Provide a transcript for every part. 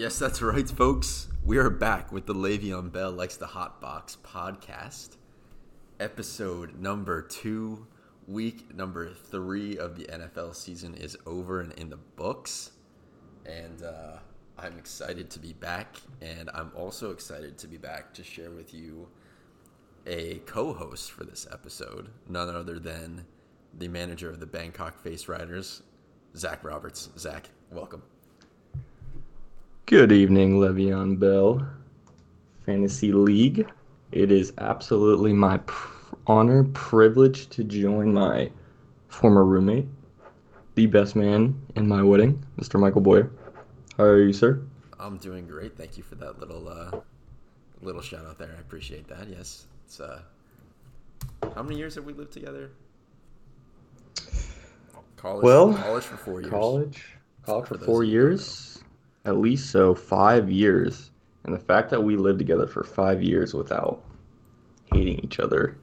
Yes, that's right, folks. We are back with the Le'Veon Bell Likes the Hot Box podcast, episode number two. Week number three of the NFL season is over and in the books, and uh, I'm excited to be back. And I'm also excited to be back to share with you a co-host for this episode, none other than the manager of the Bangkok Face Riders, Zach Roberts. Zach, welcome. Good evening, Le'Veon Bell Fantasy League. It is absolutely my pr- honor, privilege to join my former roommate, the best man in my wedding, Mr. Michael Boyer. How are you, sir? I'm doing great. Thank you for that little uh, little shout out there. I appreciate that. Yes, it's uh, how many years have we lived together? College. Well, college for four years. College, college for, for four years at least so five years. And the fact that we lived together for five years without hating each other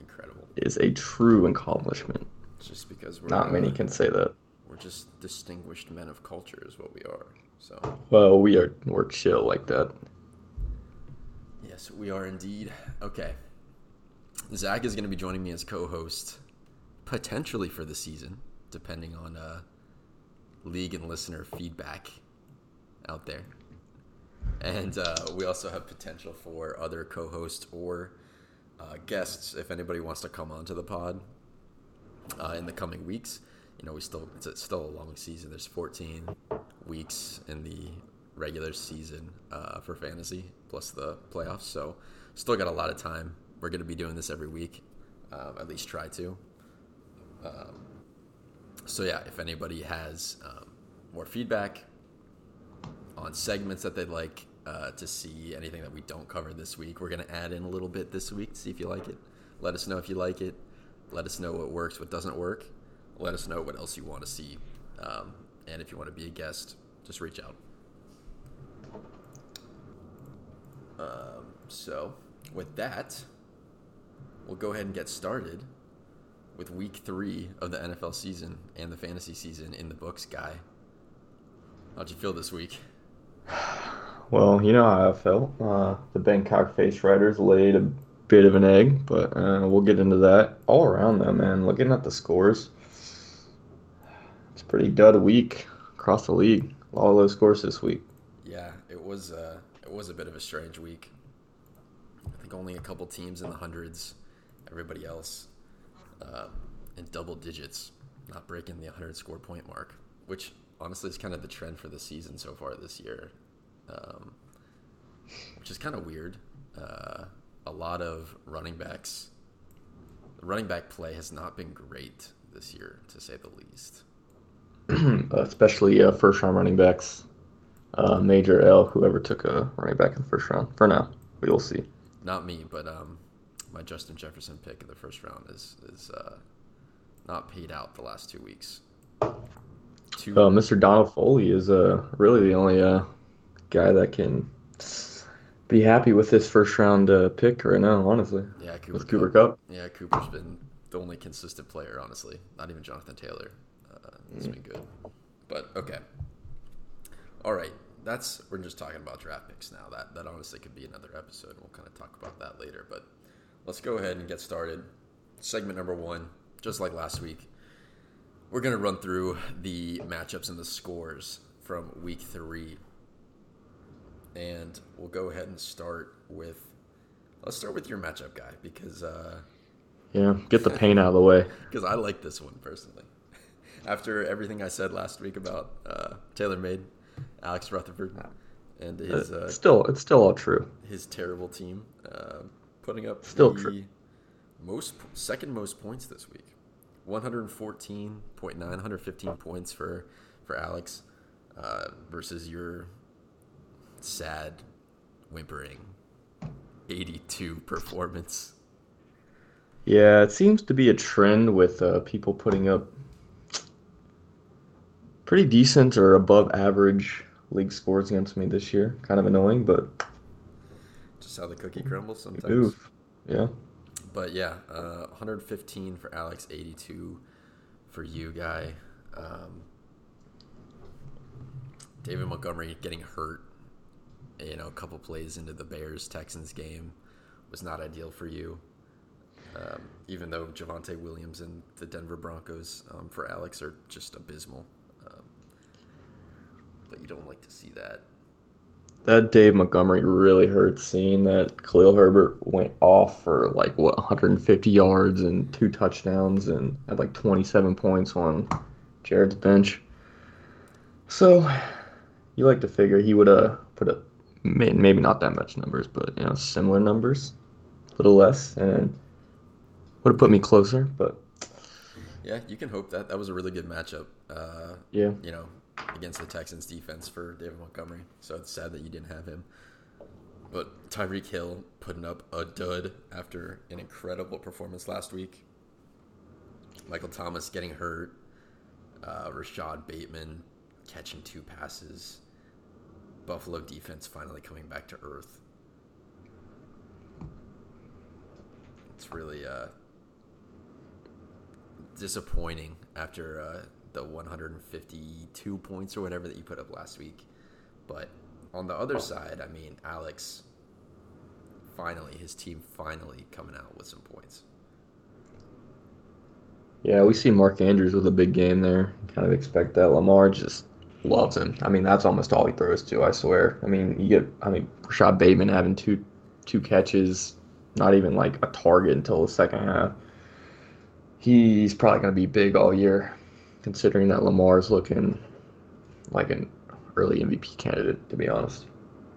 incredible is a true accomplishment. Just because we're not uh, many can say that. We're just distinguished men of culture, is what we are. So well, we are we're chill like that. Yes, we are indeed. Okay, Zach is going to be joining me as co-host, potentially for the season, depending on uh, league and listener feedback out there. And uh, we also have potential for other co hosts or uh, guests if anybody wants to come onto the pod uh, in the coming weeks. You know, we still it's a, still a long season. There's 14 weeks in the regular season uh, for fantasy plus the playoffs, so still got a lot of time. We're going to be doing this every week, um, at least try to. Um, so yeah, if anybody has um, more feedback, on segments that they'd like uh, to see, anything that we don't cover this week. We're going to add in a little bit this week to see if you like it. Let us know if you like it. Let us know what works, what doesn't work. Let us know what else you want to see. Um, and if you want to be a guest, just reach out. Um, so, with that, we'll go ahead and get started with week three of the NFL season and the fantasy season in the books, Guy. How'd you feel this week? Well, you know how I felt. Uh, the Bangkok Face Riders laid a bit of an egg, but uh, we'll get into that. All around though, man, looking at the scores, it's pretty dud week across the league. A lot of low scores this week. Yeah, it was. Uh, it was a bit of a strange week. I think only a couple teams in the hundreds. Everybody else uh, in double digits, not breaking the 100 score point mark, which honestly is kind of the trend for the season so far this year, um, which is kind of weird. Uh, a lot of running backs, running back play has not been great this year, to say the least. Especially uh, first round running backs. Uh, major L, whoever took a running back in the first round. For now, we will see. Not me, but um, my Justin Jefferson pick in the first round is is uh, not paid out the last two weeks. Two. Uh, Mr. Donald Foley is uh, really the only uh, guy that can be happy with this first round uh, pick right now, honestly. Yeah, Cooper with Cooper Kupp. Yeah, Cooper's been the only consistent player, honestly. Not even Jonathan Taylor. Uh, has mm. been good. But okay. All right. That's we're just talking about draft picks now. That that honestly could be another episode. We'll kind of talk about that later. But let's go ahead and get started. Segment number one, just like last week, we're going to run through the matchups and the scores from week three. And we'll go ahead and start with. Let's start with your matchup guy because. Uh, yeah, get the pain out of the way. Because I like this one personally. After everything I said last week about uh, Taylor Made, Alex Rutherford, and his. Uh, still, it's still all true. His terrible team uh, putting up still true. most second most points this week. 114.9, 115 points for for Alex uh, versus your sad, whimpering 82 performance. Yeah, it seems to be a trend with uh, people putting up pretty decent or above average league scores against me this year. Kind of annoying, but just how the cookie crumbles sometimes. Move. Yeah. But yeah, uh, 115 for Alex, 82 for you, guy. Um, David Montgomery getting hurt, you know, a couple plays into the Bears Texans game was not ideal for you. Um, even though Javonte Williams and the Denver Broncos um, for Alex are just abysmal. Um, but you don't like to see that. That Dave Montgomery really hurt seeing that Khalil Herbert went off for like what 150 yards and two touchdowns and had like 27 points on Jared's bench. So you like to figure he would have put up maybe not that much numbers, but you know similar numbers, a little less, and would have put me closer. But yeah, you can hope that that was a really good matchup. Uh, yeah, you know, against the Texans defense for David Montgomery. So it's sad that you didn't have him. But Tyreek Hill putting up a dud after an incredible performance last week. Michael Thomas getting hurt. Uh, Rashod Bateman catching two passes. Buffalo defense finally coming back to earth. It's really uh, disappointing after uh, the 152 points or whatever that you put up last week. But on the other side, I mean, Alex finally, his team finally coming out with some points. Yeah, we see Mark Andrews with a big game there. Kind of expect that. Lamar just loves him. I mean, that's almost all he throws to. I swear. I mean, you get. I mean, Rashod Bateman having two two catches, not even like a target until the second half. He's probably going to be big all year, considering that Lamar is looking like an early MVP candidate. To be honest,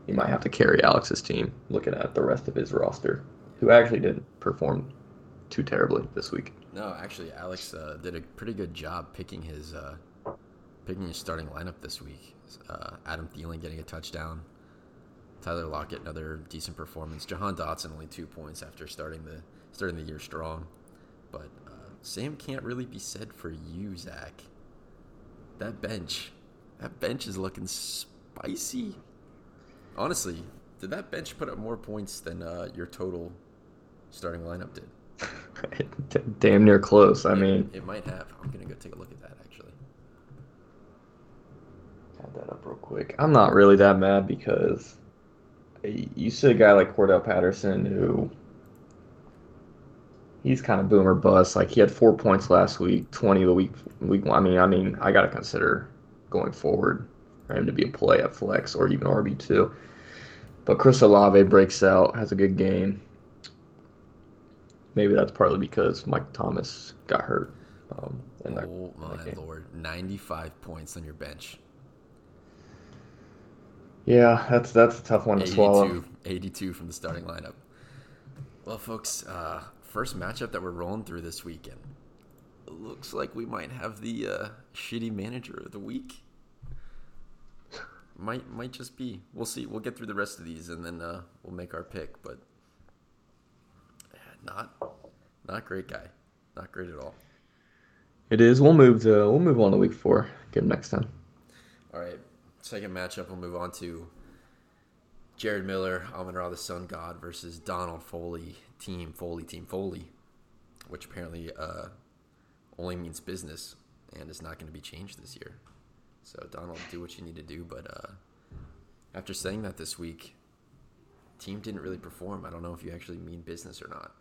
he might have to carry Alex's team. Looking at the rest of his roster, who actually didn't perform too terribly this week. No, actually, Alex uh, did a pretty good job picking his uh, picking his starting lineup this week. Uh, Adam Thielen getting a touchdown. Tyler Lockett another decent performance. Jahan Dotson only two points after starting the starting the year strong, but uh, same can't really be said for you, Zach. That bench, that bench is looking spicy. Honestly, did that bench put up more points than uh, your total starting lineup did? Damn near close. I it, mean, it might have. I'm gonna go take a look at that That up real quick. I'm not really that mad because you see a guy like Cordarrelle Patterson who he's kind of boomer bust. Like he had four points last week, 20 the week week one. I mean, I mean, I gotta consider going forward for him to be a play at flex or even RB two. But Chris Olave breaks out, has a good game. Maybe that's partly because Mike Thomas got hurt. Um, oh my lord, 95 points on your bench. Yeah, that's that's a tough one to 82, swallow. 82 from the starting lineup. Well, folks, uh, first matchup that we're rolling through this weekend. Looks like we might have the uh, shitty manager of the week. Might might just be. We'll see. We'll get through the rest of these and then uh, we'll make our pick. But not not great guy. Not great at all. It is. We'll move to we'll move on to week four. Get him next time. All right. Second matchup, we'll move on to Jared Miller, Amon Ra, the Sun God, versus Donald Foley, Team Foley, Team Foley, which apparently uh, only means business and is not going to be changed this year. So, Donald, do what you need to do. But uh, after saying that this week, team didn't really perform. I don't know if you actually mean business or not.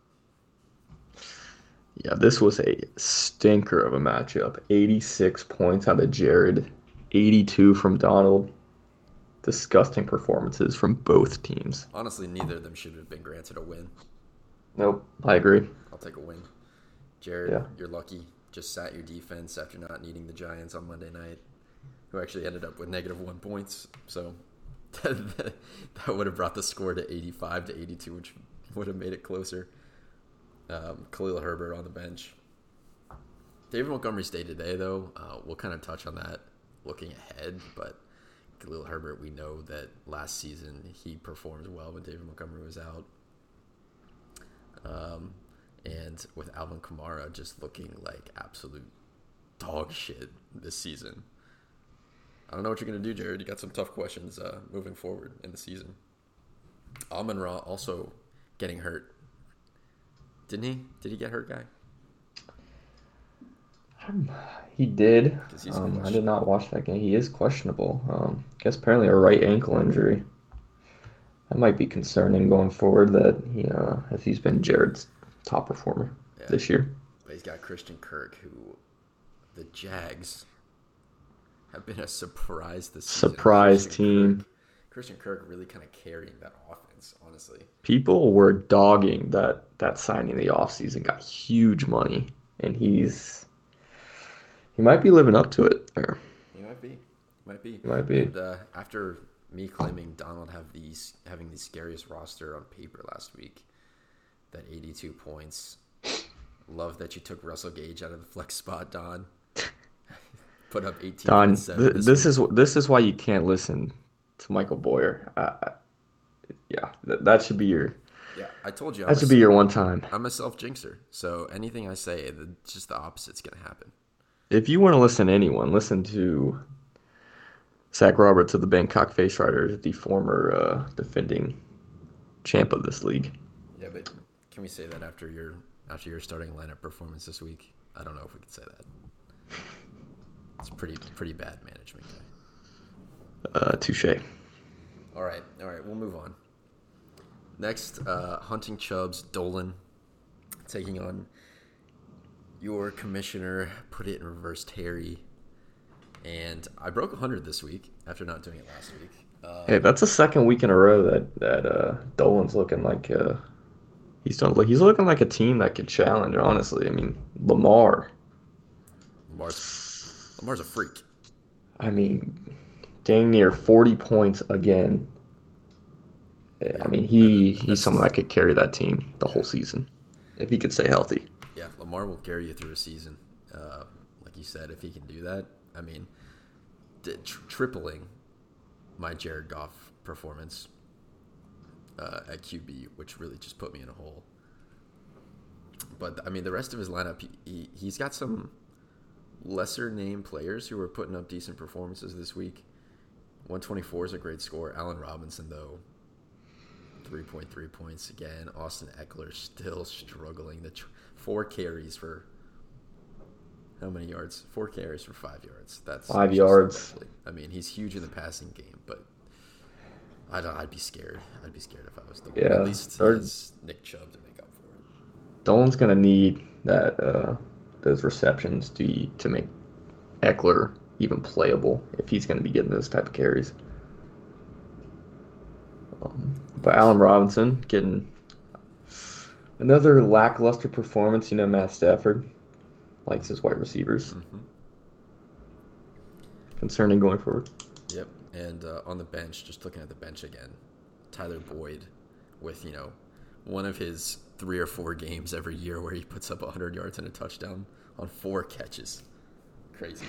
Yeah, this was a stinker of a matchup. 86 points out of Jared, 82 from Donald. Disgusting performances from both teams. Honestly, neither of them should have been granted a win. Nope, I agree. I'll take a win. Jared, yeah. you're lucky. Just sat your defense after not needing the Giants on Monday night, who actually ended up with negative one points. So that, would have brought the score to 85 to 82, which would have made it closer. Um, Khalil Herbert on the bench. David Montgomery's day today, though, uh, we'll kind of touch on that looking ahead. But Khalil Herbert, we know that last season he performed well when David Montgomery was out. Um, and with Alvin Kamara just looking like absolute dog shit this season. I don't know what you're going to do, Jared. You got some tough questions uh, moving forward in the season. Amon Ra also getting hurt. Didn't he? Did he get hurt, guy? Um, he did. Um, I did not watch that game. He is questionable. Um, guess apparently a right ankle injury. That might be concerning going forward. That he, uh, if he's been Jared's top performer Yeah. this year. But he's got Christian Kirk, who the Jags have been a surprise this season. Surprise Christian team. Kirk- Christian Kirk really kind of carrying that offense, honestly. People were dogging that that signing the offseason got huge money, and he's he might be living up to it. There, He might be. He might be. he might be. And uh, after me claiming Donald have these having the scariest roster on paper last week, that 82 points. Love that you took Russell Gage out of the flex spot, Don. Put up 18. Don, th- this is this is why you can't listen to Michael Boyer. Uh, yeah, th- that should be your yeah. I told you. I'm that should be your one time. I'm a self jinxer, so anything I say, the, just the opposite's gonna happen. If you want to listen to anyone, listen to Zach Roberts of the Bangkok Face Riders, the former uh, defending champ of this league. Yeah, but can we say that after your after your starting lineup performance this week? I don't know if we can say that. It's pretty pretty bad management. Guy. Uh, touche. All right, all right, we'll move on. Next, uh, Hunting Chubbs Dolan taking on your commissioner. Put it in reverse, Terry. And I broke 100 this week after not doing it last week. Uh, Hey, that's the second week in a row that that uh, Dolan's looking like uh, he's done. He's looking like a team that could challenge. Honestly, I mean Lamar. Lamar's, Lamar's a freak. I mean, dang near 40 points again. Yeah, I mean, he he's someone that could carry that team the whole season if he could stay healthy. Yeah, Lamar will carry you through a season. Uh, like you said, if he can do that, I mean, tripling my Jared Goff performance uh, at QB, which really just put me in a hole. But I mean, the rest of his lineup, he, he he's got some lesser name players who are putting up decent performances this week. 124 is a great score. Allen Robinson, though, 3.3 points again. Austin Ekeler still struggling. The tr- four carries for how many yards? Four carries for five yards. That's Five yards. lovely. I mean, he's huge in the passing game, but I'd, I'd be scared. I'd be scared if I was the one. Yeah, At least has Nick Chubb to make up for it. Dolan's gonna need that uh, those receptions to to make Ekeler even playable if he's gonna be getting those type of carries. Um, but Allen Robinson getting another lackluster performance. You know, Matt Stafford likes his wide receivers. hmm Concerning going forward. Yep. And uh, on the bench, just looking at the bench again, Tyler Boyd with, you know, one of his three or four games every year where he puts up 100 yards and a touchdown on four catches. Crazy.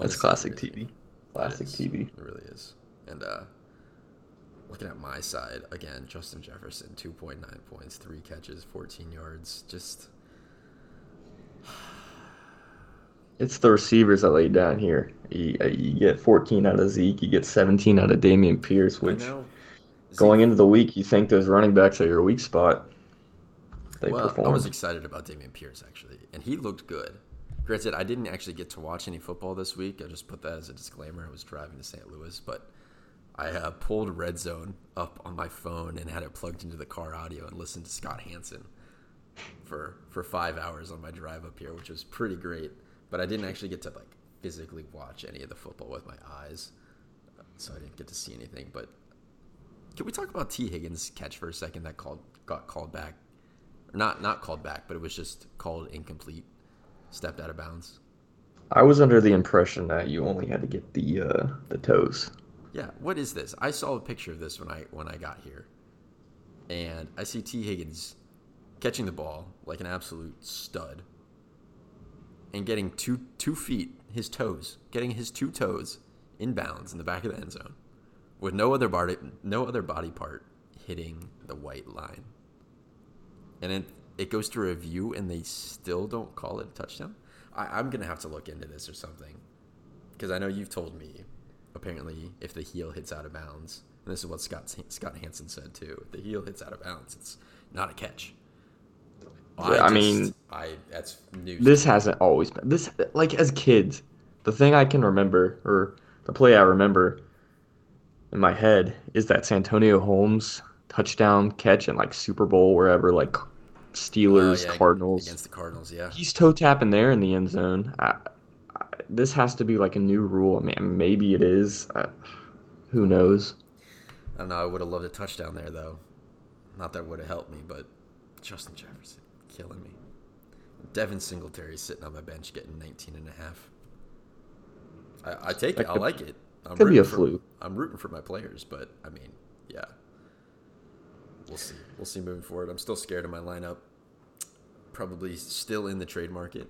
That's classic. TV. Classic. TV. It really is. And uh, looking at my side, again, Justin Jefferson, 2.9 points, three catches, 14 yards. Just, It's the receivers that lay down here. You, uh, you get 14 out of Zeke, you get 17 out of Dameon Pierce, which know. going into the week, you think those running backs are your weak spot. They well, performed. I was excited about Dameon Pierce actually, and he looked good. Granted, I didn't actually get to watch any football this week. I just put that as a disclaimer. I was driving to St. Louis, but I uh, pulled Red Zone up on my phone and had it plugged into the car audio and listened to Scott Hanson for for five hours on my drive up here, which was pretty great. But I didn't actually get to like physically watch any of the football with my eyes, so I didn't get to see anything. But can we talk about Tee Higgins' catch for a second that called got called back? Not not called back, but it was just called incomplete, stepped out of bounds. I was under the impression that you only had to get the uh, the toes. Yeah, what is this? I saw a picture of this when I when I got here, and I see Tee Higgins catching the ball like an absolute stud, and getting two two feet, his toes, getting his two toes in bounds in the back of the end zone, with no other body no other body part hitting the white line, and it it goes to review and they still don't call it a touchdown. I, I'm gonna have to look into this or something, because I know you've told me apparently if the heel hits out of bounds, and this is what Scott Scott Hanson said too. If the heel hits out of bounds, it's not a catch. I just- mean- I that's news. This hasn't always been this like as kids. The thing I can remember, or the play I remember in my head, is that Santonio Holmes touchdown catch in like Super Bowl wherever, like Oh, Steelers, yeah, Cardinals. against the Cardinals. Yeah, He's toe tapping there in the end zone. I, I, this has to be like a new rule. I mean, maybe it is. I, who knows? I don't know. I would have loved a touchdown there though. Not that would have helped me, but Justin Jefferson killing me. Devin Singletary sitting on my bench getting 19 and a half. I, I take That it. I could- like it. I'm could be a for- fluke. I'm rooting for my players, but I mean, yeah. We'll see. We'll see moving forward. I'm still scared of my lineup. Probably still in the trade market.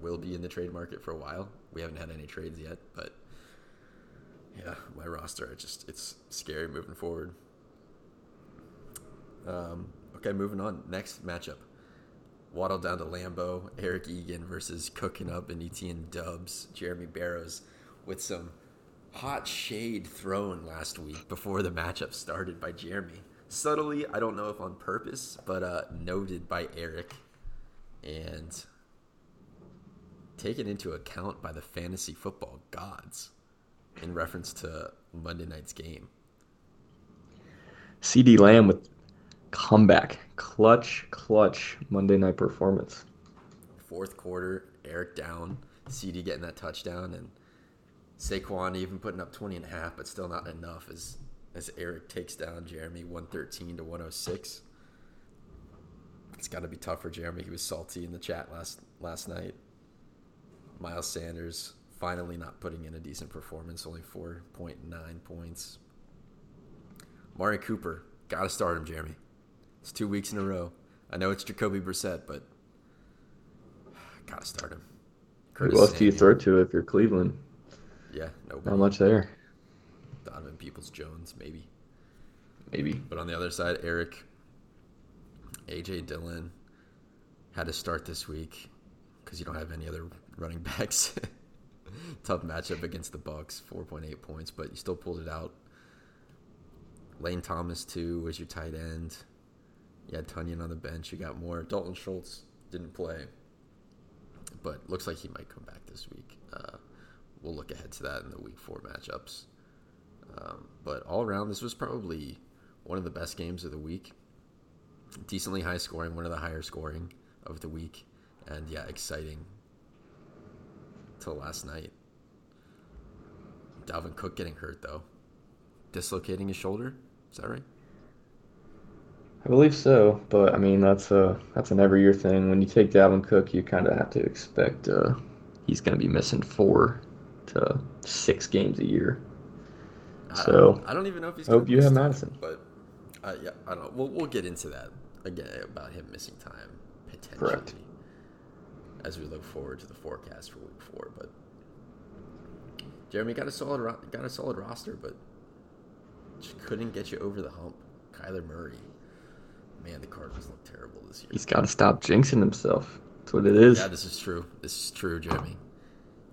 Will be in the trade market for a while. We haven't had any trades yet, but yeah, my roster just it's scary moving forward. Um, okay, moving on. Next matchup. Waddle down to Lambeau, Eric Egan versus cooking up and Etienne Dubs, Jeremy Barrows with some hot shade thrown last week before the matchup started by Jeremy. Subtly, I don't know if on purpose, but uh, noted by Eric and taken into account by the fantasy football gods in reference to Monday night's game. CeeDee Lamb with comeback, clutch, clutch Monday night performance. Fourth quarter, Eric down, CeeDee getting that touchdown, and Saquon even putting up 20 and a half, but still not enough as, as Eric takes down Jeremy 113 to 106. It's got to be tough for Jeremy. He was salty in the chat last last night. Miles Sanders finally not putting in a decent performance, only 4.9 points. Amari Cooper, got to start him, Jeremy. It's two weeks in a row. I know it's Jacoby Brissett, but got to start him. Who else do you throw to if you're Cleveland? Yeah, nobody. Not much there. Donovan Peoples Jones, maybe. Maybe. But on the other side, Eric, AJ Dillon had to start this week because you don't have any other running backs. Tough matchup against the Bucs, 4.8 points, but you still pulled it out. Lane Thomas too was your tight end. You had Tonyan on the bench. You got more. Dalton Schultz didn't play, but looks like he might come back this week. Uh, we'll look ahead to that in the week four matchups. Um, but all around, this was probably one of the best games of the week. Decently high scoring, one of the higher scoring of the week, and yeah, exciting till last night. Dalvin Cook getting hurt though, dislocating his shoulder. Is that right? I believe so, but I mean that's a that's an every year thing. When you take Dalvin Cook, you kind of have to expect uh, he's going to be missing four to six games a year. I- So, I, don't even know if he's. hope you have time, Mattison. but uh, yeah, I don't know. We'll we'll get into that again about him missing time potentially Correct. As we look forward to the forecast for week four. But Jeremy got a solid ro- got a solid roster, but just couldn't get you over the hump. Kyler Murray, man, the Cardinals look terrible this year. He's got to stop jinxing himself. That's what it is. Yeah, this is true. This is true, Jeremy.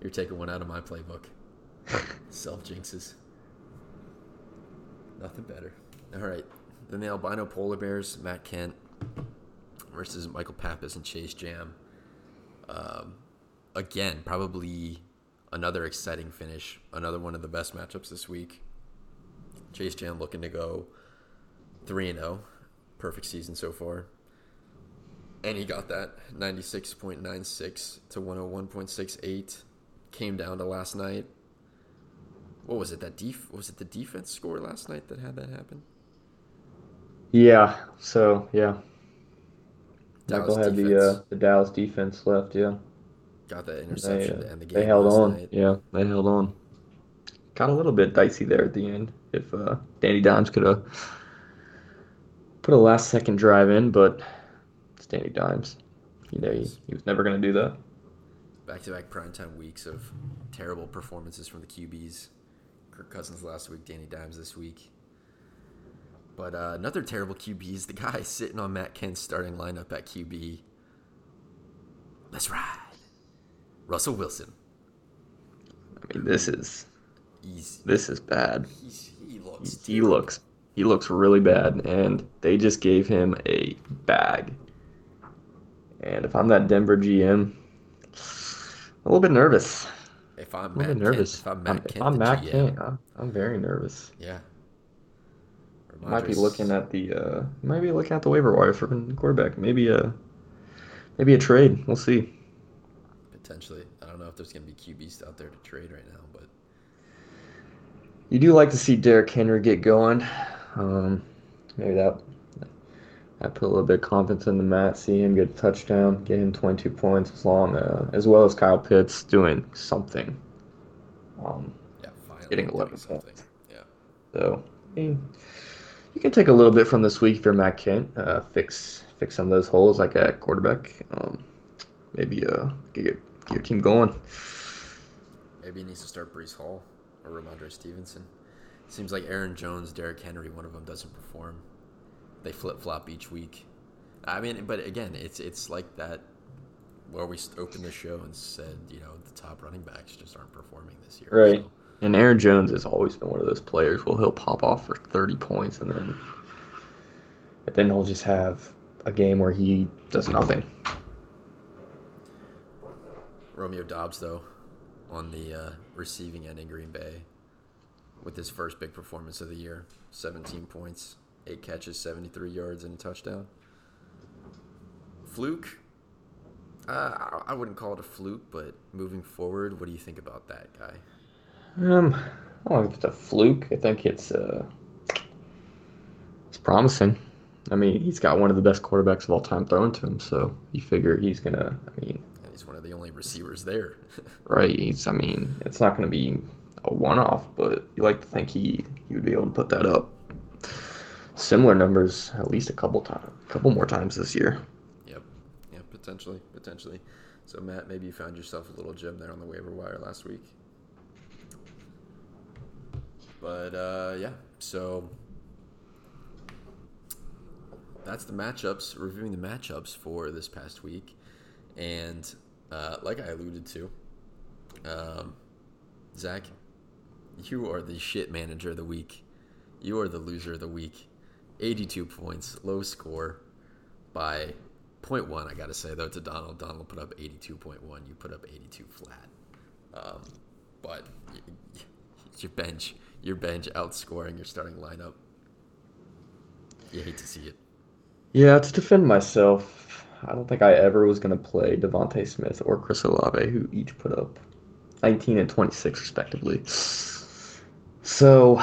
You're taking one out of my playbook. Self jinxes. Nothing better. All right. Then the albino polar bears, Matt Kent versus Michael Pappas and Chase Jam. Um, again, probably another exciting finish. Another one of the best matchups this week. Chase Jam looking to go 3 0. Perfect season so far. And he got that 96.96 to 101.68. Came down to last night. What was it? That def- was it the defense score last night that had that happen? Yeah. So yeah, Dallas had the uh, the Dallas defense left. Yeah. got that They, interception uh, to end the game. they held on. night. Yeah, they held on. Got a little bit dicey there at the end. If uh, Danny Dimes could have put a last second drive in, but it's Danny Dimes. You know, he, he was never going to do that. Back to back primetime weeks of terrible performances from the QBs. Kirk Cousins last week, Danny Dimes this week. But uh, another terrible QB is the guy sitting on Matt Kent's starting lineup at QB. Let's ride. Russell Wilson. I mean, this is He's, this is bad. he's he looks He looks he looks really bad, and they just gave him a bag. And if I'm that Denver GM, a little bit nervous. If I'm A little Matt bit nervous. Kent, if I'm I'm, Matt if Kent, I'm Matt GM, Kent, I'm, I'm very nervous. yeah. Might be looking at the uh, might be looking at the waiver wire for a quarterback. Maybe a maybe a trade. We'll see. potentially. I don't know if there's gonna be QBs out there to trade right now, but You do like to see Derrick Henry get going. Um, maybe that I put a little bit of confidence in the Matt. See him get a touchdown, get him 22 points as long uh, as well as Kyle Pitts doing something. Um, yeah, finally Getting doing 11 something. points. Yeah. So I mean, you can take a little bit from this week if you're Matt Kent. Uh, fix fix some of those holes like at quarterback. Um, maybe uh, get, your- get your team going. Maybe he needs to start Breece Hall or Rhamondre Stevenson. Seems like Aaron Jones, Derrick Henry, one of them doesn't perform. They flip flop each week. I mean, but again, it's it's like that where we opened the show and said, you know, the top running backs just aren't performing this year. Right. So, And Aaron Jones has always been one of those players where he'll pop off for 30 points and then but then he'll just have a game where he does nothing. Romeo Doubs, though, on the uh, receiving end in Green Bay with his first big performance of the year 17 points, 8 catches, 73 yards, and a touchdown. Fluke? Uh, I wouldn't call it a fluke, but moving forward, what do you think about that guy? Um, I don't think it's a fluke. I think it's uh, it's promising. I mean, he's got one of the best quarterbacks of all time thrown to him, so you figure he's gonna. I mean, And he's one of the only receivers there. right? He's. I mean, it's not gonna be a one-off, but you like to think he he would be able to put that up. Similar numbers at least a couple times, a couple more times this year. yep. Yeah, potentially. Potentially. So, Matt, maybe you found yourself a little gem there on the waiver wire last week. But, uh, yeah. So, that's the matchups, reviewing the matchups for this past week. And, uh, like I alluded to, um, Zach, you are the shit manager of the week. You are the loser of the week. 82 points, low score by 0.1, I got to say, though, to Donald. Donald put up 82.1. You put up 82 flat. Um, but your bench, your bench outscoring your starting lineup. You hate to see it. Yeah, to defend myself, I don't think I ever was going to play DeVonta Smith or Chris Olave, who each put up 19 and 26 respectively. So,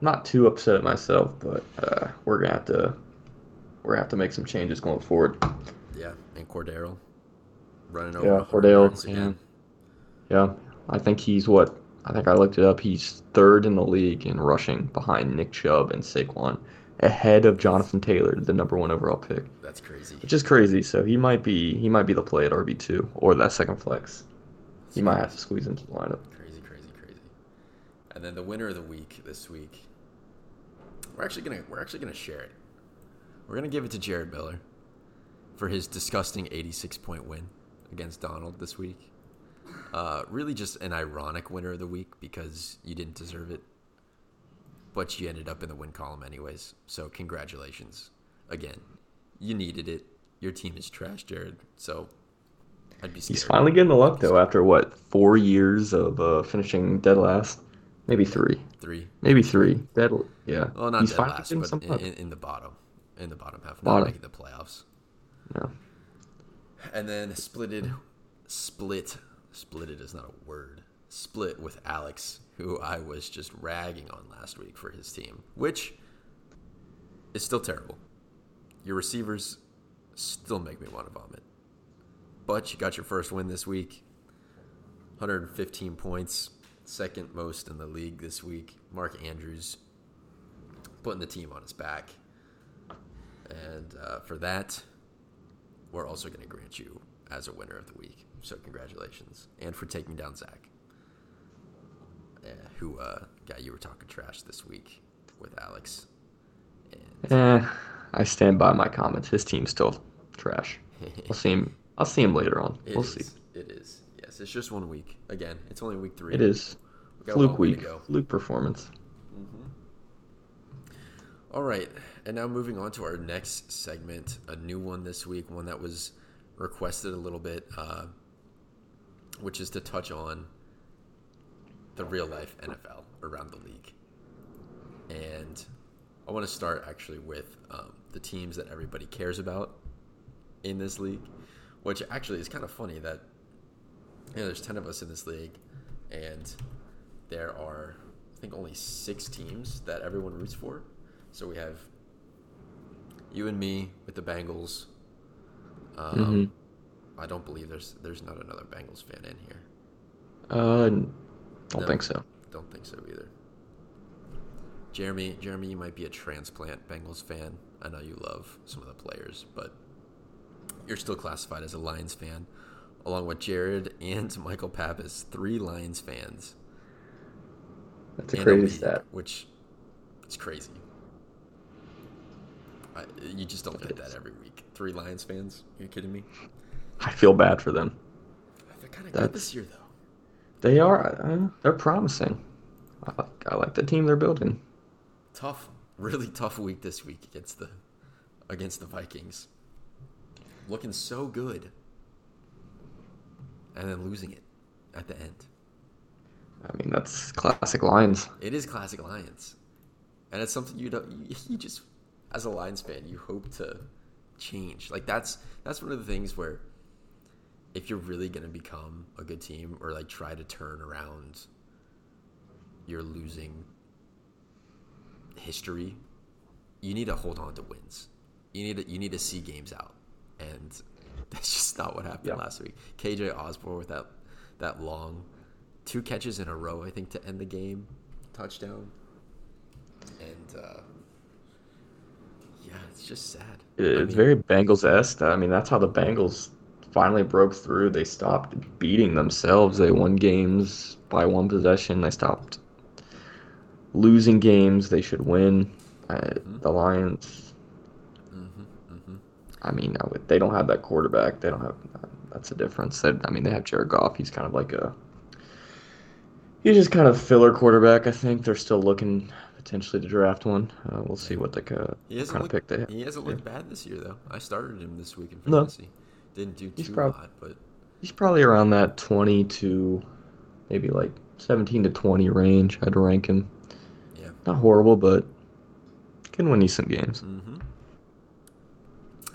not too upset at myself, but uh, we're gonna have to we're gonna have to make some changes going forward. Yeah, and Cordero running over Yeah, 100 Cordell, again. Yeah, I think he's what I think I looked it up. He's third in the league in rushing behind Nick Chubb and Saquon, ahead of Jonathan Taylor, the number one overall pick. That's crazy. which is crazy. So he might be he might be the play at RB two or that second flex. He might have to squeeze into the lineup. Crazy, crazy, crazy. And then the winner of the week this week, we're actually gonna we're actually gonna share it. We're gonna give it to Jared Miller for his disgusting 86 point win against Donald this week. Uh, really, just an ironic winner of the week because you didn't deserve it, but you ended up in the win column anyways. So congratulations again. You needed it. Your team is trash, Jared. So I'd be scared. He's finally getting the luck though after what four years of uh, finishing dead last, maybe three, three. maybe three. Dead, yeah. Well, not He's dead last, but in, in, in the bottom, in the bottom half, not Bottom. making the playoffs. Yeah. And then splitted, split, splitted is not a word. Split with Alex, who I was just ragging on last week for his team, which is still terrible. Your receivers still make me want to vomit. But you got your first win this week. 115 points, second most in the league this week. Mark Andrews putting the team on his back. And uh, for that, we're also going to grant you as a winner of the week. So congratulations, and for taking down Zach, uh, who uh, guy you were talking trash this week with Alex. And Eh, I stand by my comments. His team's still trash. I'll see him. I'll see him later on. it we'll is- see. It is. Yes, it's just one week. Again, it's only week three. It is We got a long fluke week. go. Fluke performance. All right, and now moving on to our next segment, a new one this week, one that was requested a little bit, uh, which is to touch on the real life NFL around the league. And I want to start actually with um, the teams that everybody cares about in this league, which actually is kind of funny that you know, there's 10 of us in this league, and there are, I think, only six teams that everyone roots for. So we have you and me with the Bengals. Um, Mhm. I don't believe there's there's not another Bengals fan in here. Uh, don't No. think so. Don't think so either. Jeremy, Jeremy, you might be a transplant Bengals fan. I know you love some of the players, but you're still classified as a Lions fan, along with Jared and Michael Pappas, three Lions fans. That's a in crazy league, stat. Which it's crazy. I, you just don't get that every week. Three Lions fans? Are you kidding me? I feel bad for them. They're kind of good this year, though. They are. Uh, they're promising. I like. I like the team they're building. Tough, really tough week this week against the against the Vikings. Looking so good, and then losing it at the end. I mean, that's classic Lions. It is classic Lions, and it's something you don't. You, you just, as a Lions fan, you hope to change. Like that's that's one of the things where, if you're really gonna become a good team or like try to turn around your losing history, you need to hold on to wins. You need to you need to see games out, and that's just not what happened Yeah. last week. KJ Osborn with that that long two catches in a row, I think, to end the game, touchdown, and uh, yeah, it's just sad. I It's mean, very Bengals esque. I mean, that's how the Bengals finally broke through. They stopped beating themselves. They won games by one possession. They stopped losing games they should win. Uh, Mm-hmm. the Lions. mhm, mhm. I mean, I would- they don't have that quarterback. They don't have. That's a difference. They, I mean, they have Jared Goff. He's kind of like a. He's just kind of filler quarterback. I think they're still looking potentially to draft one. Uh, we'll see what they uh, He what hasn't kind of pick looked, they he hasn't looked yeah. bad this year though. I started him this week in fantasy. No. Didn't do He's too prob- hot, but He's probably around that 20 to maybe like 17 to 20 range. I'd rank him. yeah. Not horrible, but can win you some games. hmm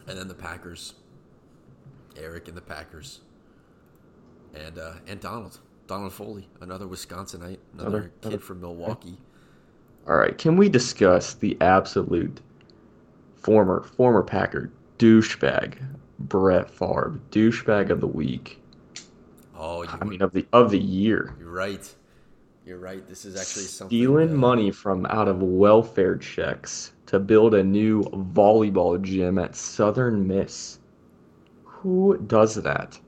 And then the Packers, Eric and the Packers, and uh, and Donald, Donald Foley, another Wisconsinite, another, Another- kid another- from Milwaukee. All right, can we discuss the absolute former former Packer douchebag Brett Favre, douchebag of the week? Oh, you I mean, of the of the year. You're right. You're right. This is actually something. Stealing uh, money from out of welfare checks to build a new volleyball gym at Southern Miss. Who does that?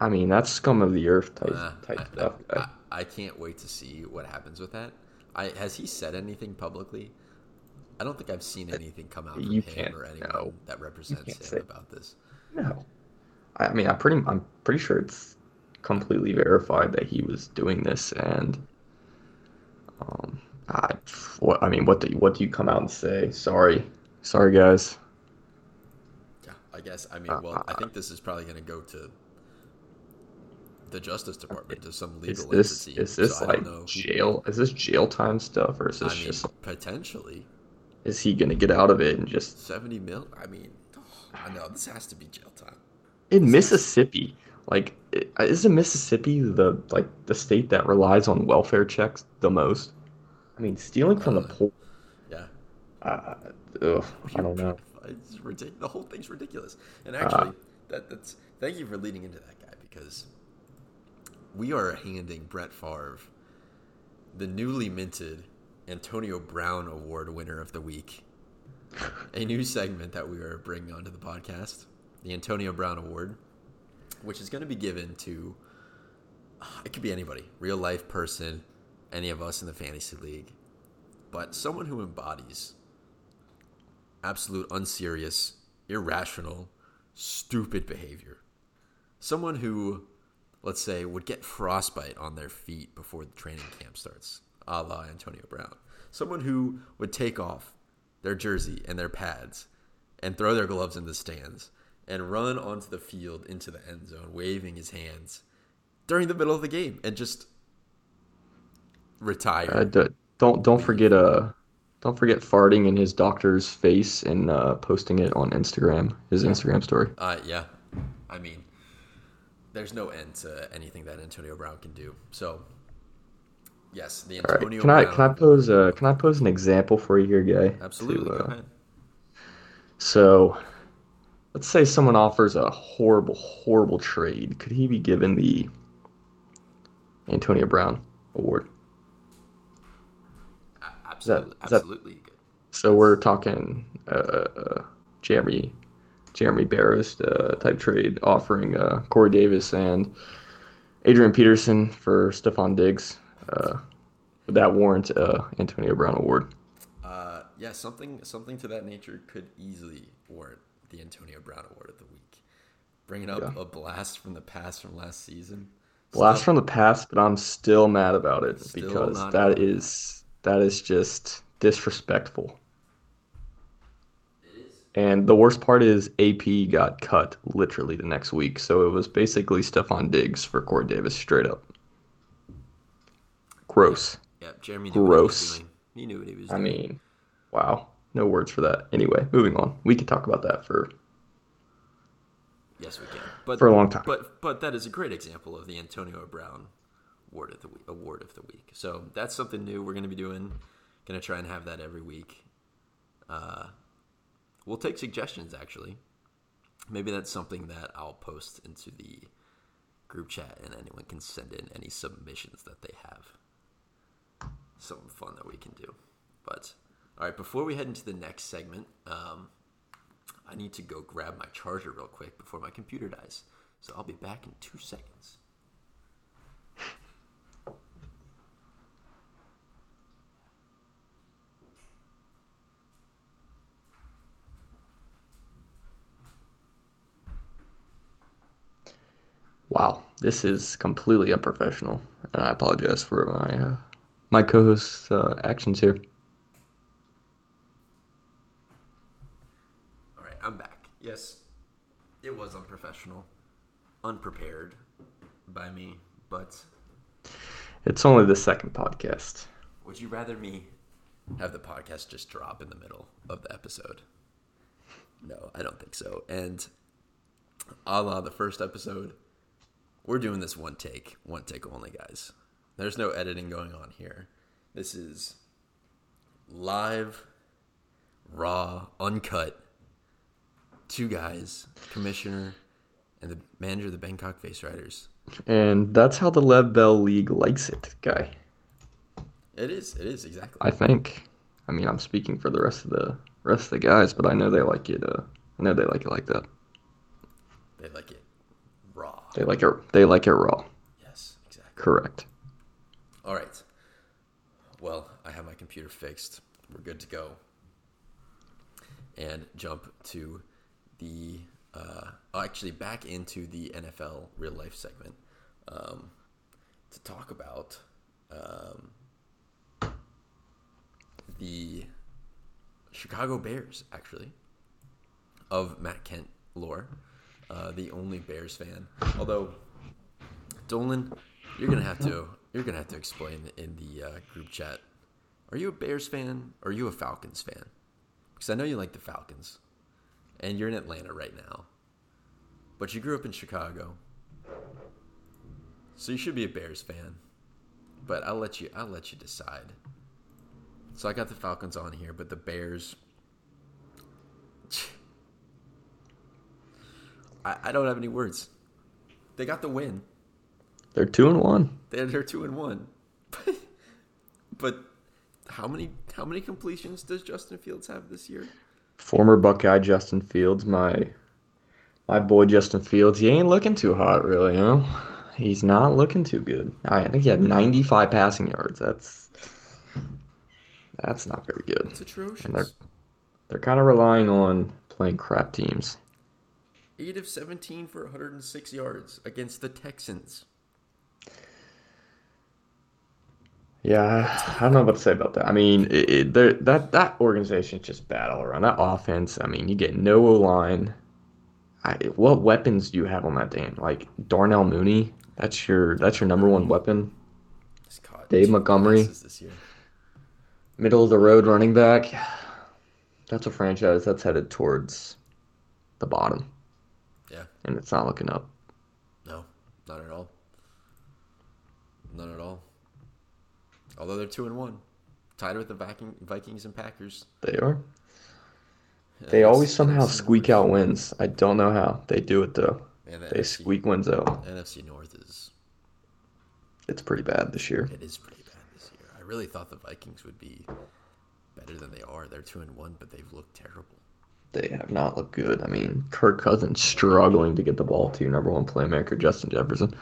I mean, that's scum of the earth type, uh, type I, stuff. I, I, I can't wait to see what happens with that. I has he said anything publicly? I don't think I've seen anything come out from You him or anyone no. that represents him about this. No. I mean, I pretty, I'm pretty sure it's completely verified that he was doing this, and um, I, what I mean, what do you, what do you come out and say? Sorry, sorry, guys. Yeah, I guess. I mean, Uh, well, I uh, think this is probably going to go to the Justice Department, to some legal Is this entity. is this so like jail? Is this jail time stuff, or is I this mean, just potentially is he gonna get out of it and just seventy mil. I mean, I know this has to be jail time. in Mississippi? Like, isn't Mississippi the like the state that relies on welfare checks the most? I mean, stealing from the Uh, poor. Yeah, Uh, ugh, I don't know. It's ridic- The whole thing's ridiculous. And Uh, actually, that that's thank you for leading into that guy because we are handing Brett Favre the newly minted Antonio Brown Award winner of the week. A new segment that we are bringing onto the podcast, the Antonio Brown Award, which is going to be given to uh, it could be anybody, real life person, any of us in the fantasy league, but someone who embodies absolute unserious, irrational, stupid behavior. Someone who, let's say, would get frostbite on their feet before the training camp starts, a la Antonio Brown. Someone who would take off their jersey and their pads and throw their gloves in the stands and run onto the field into the end zone, waving his hands during the middle of the game, and just retire. Uh, d- don't don't forget uh don't forget farting in his doctor's face and uh, posting it on Instagram, his Instagram story. Uh, yeah. I mean, there's no end to anything that Antonio Brown can do. So, yes, the All right, Antonio can I Brown. can I pose uh can I pose an example for you here, Guy? absolutely. To, uh. So, let's say someone offers a horrible, horrible trade. Could he be given the Antonio Brown award? A- Absolutely. is that- absolutely. good. So we're talking uh, Jeremy Jeremy Barris uh, type trade, offering uh, Corey Davis and Adrian Peterson for Stefon Diggs. Uh, would that warrant uh, Antonio Brown award? Uh, yeah, something something to that nature could easily warrant the Antonio Brown Award of the week. Bringing up Yeah. a blast from the past from last season. Blast Still- from the past, but I'm still mad about it because that is that is just disrespectful. And the worst part is AP got cut literally the next week, so it was basically Stefon Diggs for Corey Davis straight up. Gross. Yeah, Jeremy knew what he was Gross. doing. He knew what he was Doing. I mean, wow. No words for that. Anyway, moving on. We could talk about that for yes, we can. But for a long time. But but that is a great example of the Antonio Brown award of the week, award of the week. So that's something new we're going to be doing. Going to try and have that every week. Uh, we'll take suggestions actually. Maybe that's something that I'll post into the group chat, and anyone can send in any submissions that they have. Something fun that we can do. But all right, before we head into the next segment, um, I need to go grab my charger real quick before my computer dies. So I'll be back in two seconds. Wow, this is completely unprofessional, and I apologize for my uh, my co-host's uh, actions here. All right, I'm back. Yes, it was unprofessional, unprepared by me, but It's only the second podcast. would you rather me have the podcast just drop in the middle of the episode? No, I don't think so. And a la the first episode, we're doing this one take, one take only, guys. There's no editing going on here. This is live, raw, uncut. Two guys, commissioner and the manager of the Bangkok Face Riders. And that's how the Lev Bell League likes it, guy. It is, it is exactly. I think. I mean, I'm speaking for the rest of the rest of the guys, but I know they like it. Uh, I know they like it like that. They like it raw. They like it. They like it raw. Yes, exactly. Correct. All right. Well, I have my computer fixed. We're good to go. And jump to the uh, actually back into the NFL real life segment um, to talk about um, the Chicago Bears, actually, of Matt Kent lore, uh, the only Bears fan. Although, Dolan, you're gonna have to you're gonna have to explain in the uh, group chat. Are you a Bears fan or are you a Falcons fan? Because I know you like the Falcons, and you're in Atlanta right now, but you grew up in Chicago, so you should be a Bears fan. But I'll let you I'll let you decide. So I got the Falcons on here, but the Bears. I, I don't have any words. They got the win. They're two and one. They're, they're two and one. but how many how many completions does Justin Fields have this year? Former Buckeye Justin Fields, my my boy Justin Fields. He ain't looking too hot, really. You know, he's not looking too good. I think he had 95 passing yards. That's that's not very good. It's atrocious. And they're they're kind of relying on playing crap teams. Eight of seventeen for 106 yards against the Texans. Yeah, I don't know what to say about that. I mean, it, it, that that organization is just bad all around. That offense, I mean, you get no O line. What weapons do you have on that team? Like Darnell Mooney, that's your that's your number one weapon. Dave Montgomery. This year. Middle of the road running back. That's a franchise that's headed towards the bottom, Yeah. and it's not looking up. No, not at all. Not at all. Although they're two and one, tied with the Viking, Vikings and Packers. They are. Yeah, They always somehow NFC squeak North. out wins. I don't know how. They do it though. And the They NFC, squeak wins out. NFC North is It's pretty bad this year. it is pretty bad this year. I really thought the Vikings would be better than they are. They're two and one, but they've looked terrible. They have not looked good. I mean, Kirk Cousins struggling to get the ball to your number one playmaker, Justin Jefferson.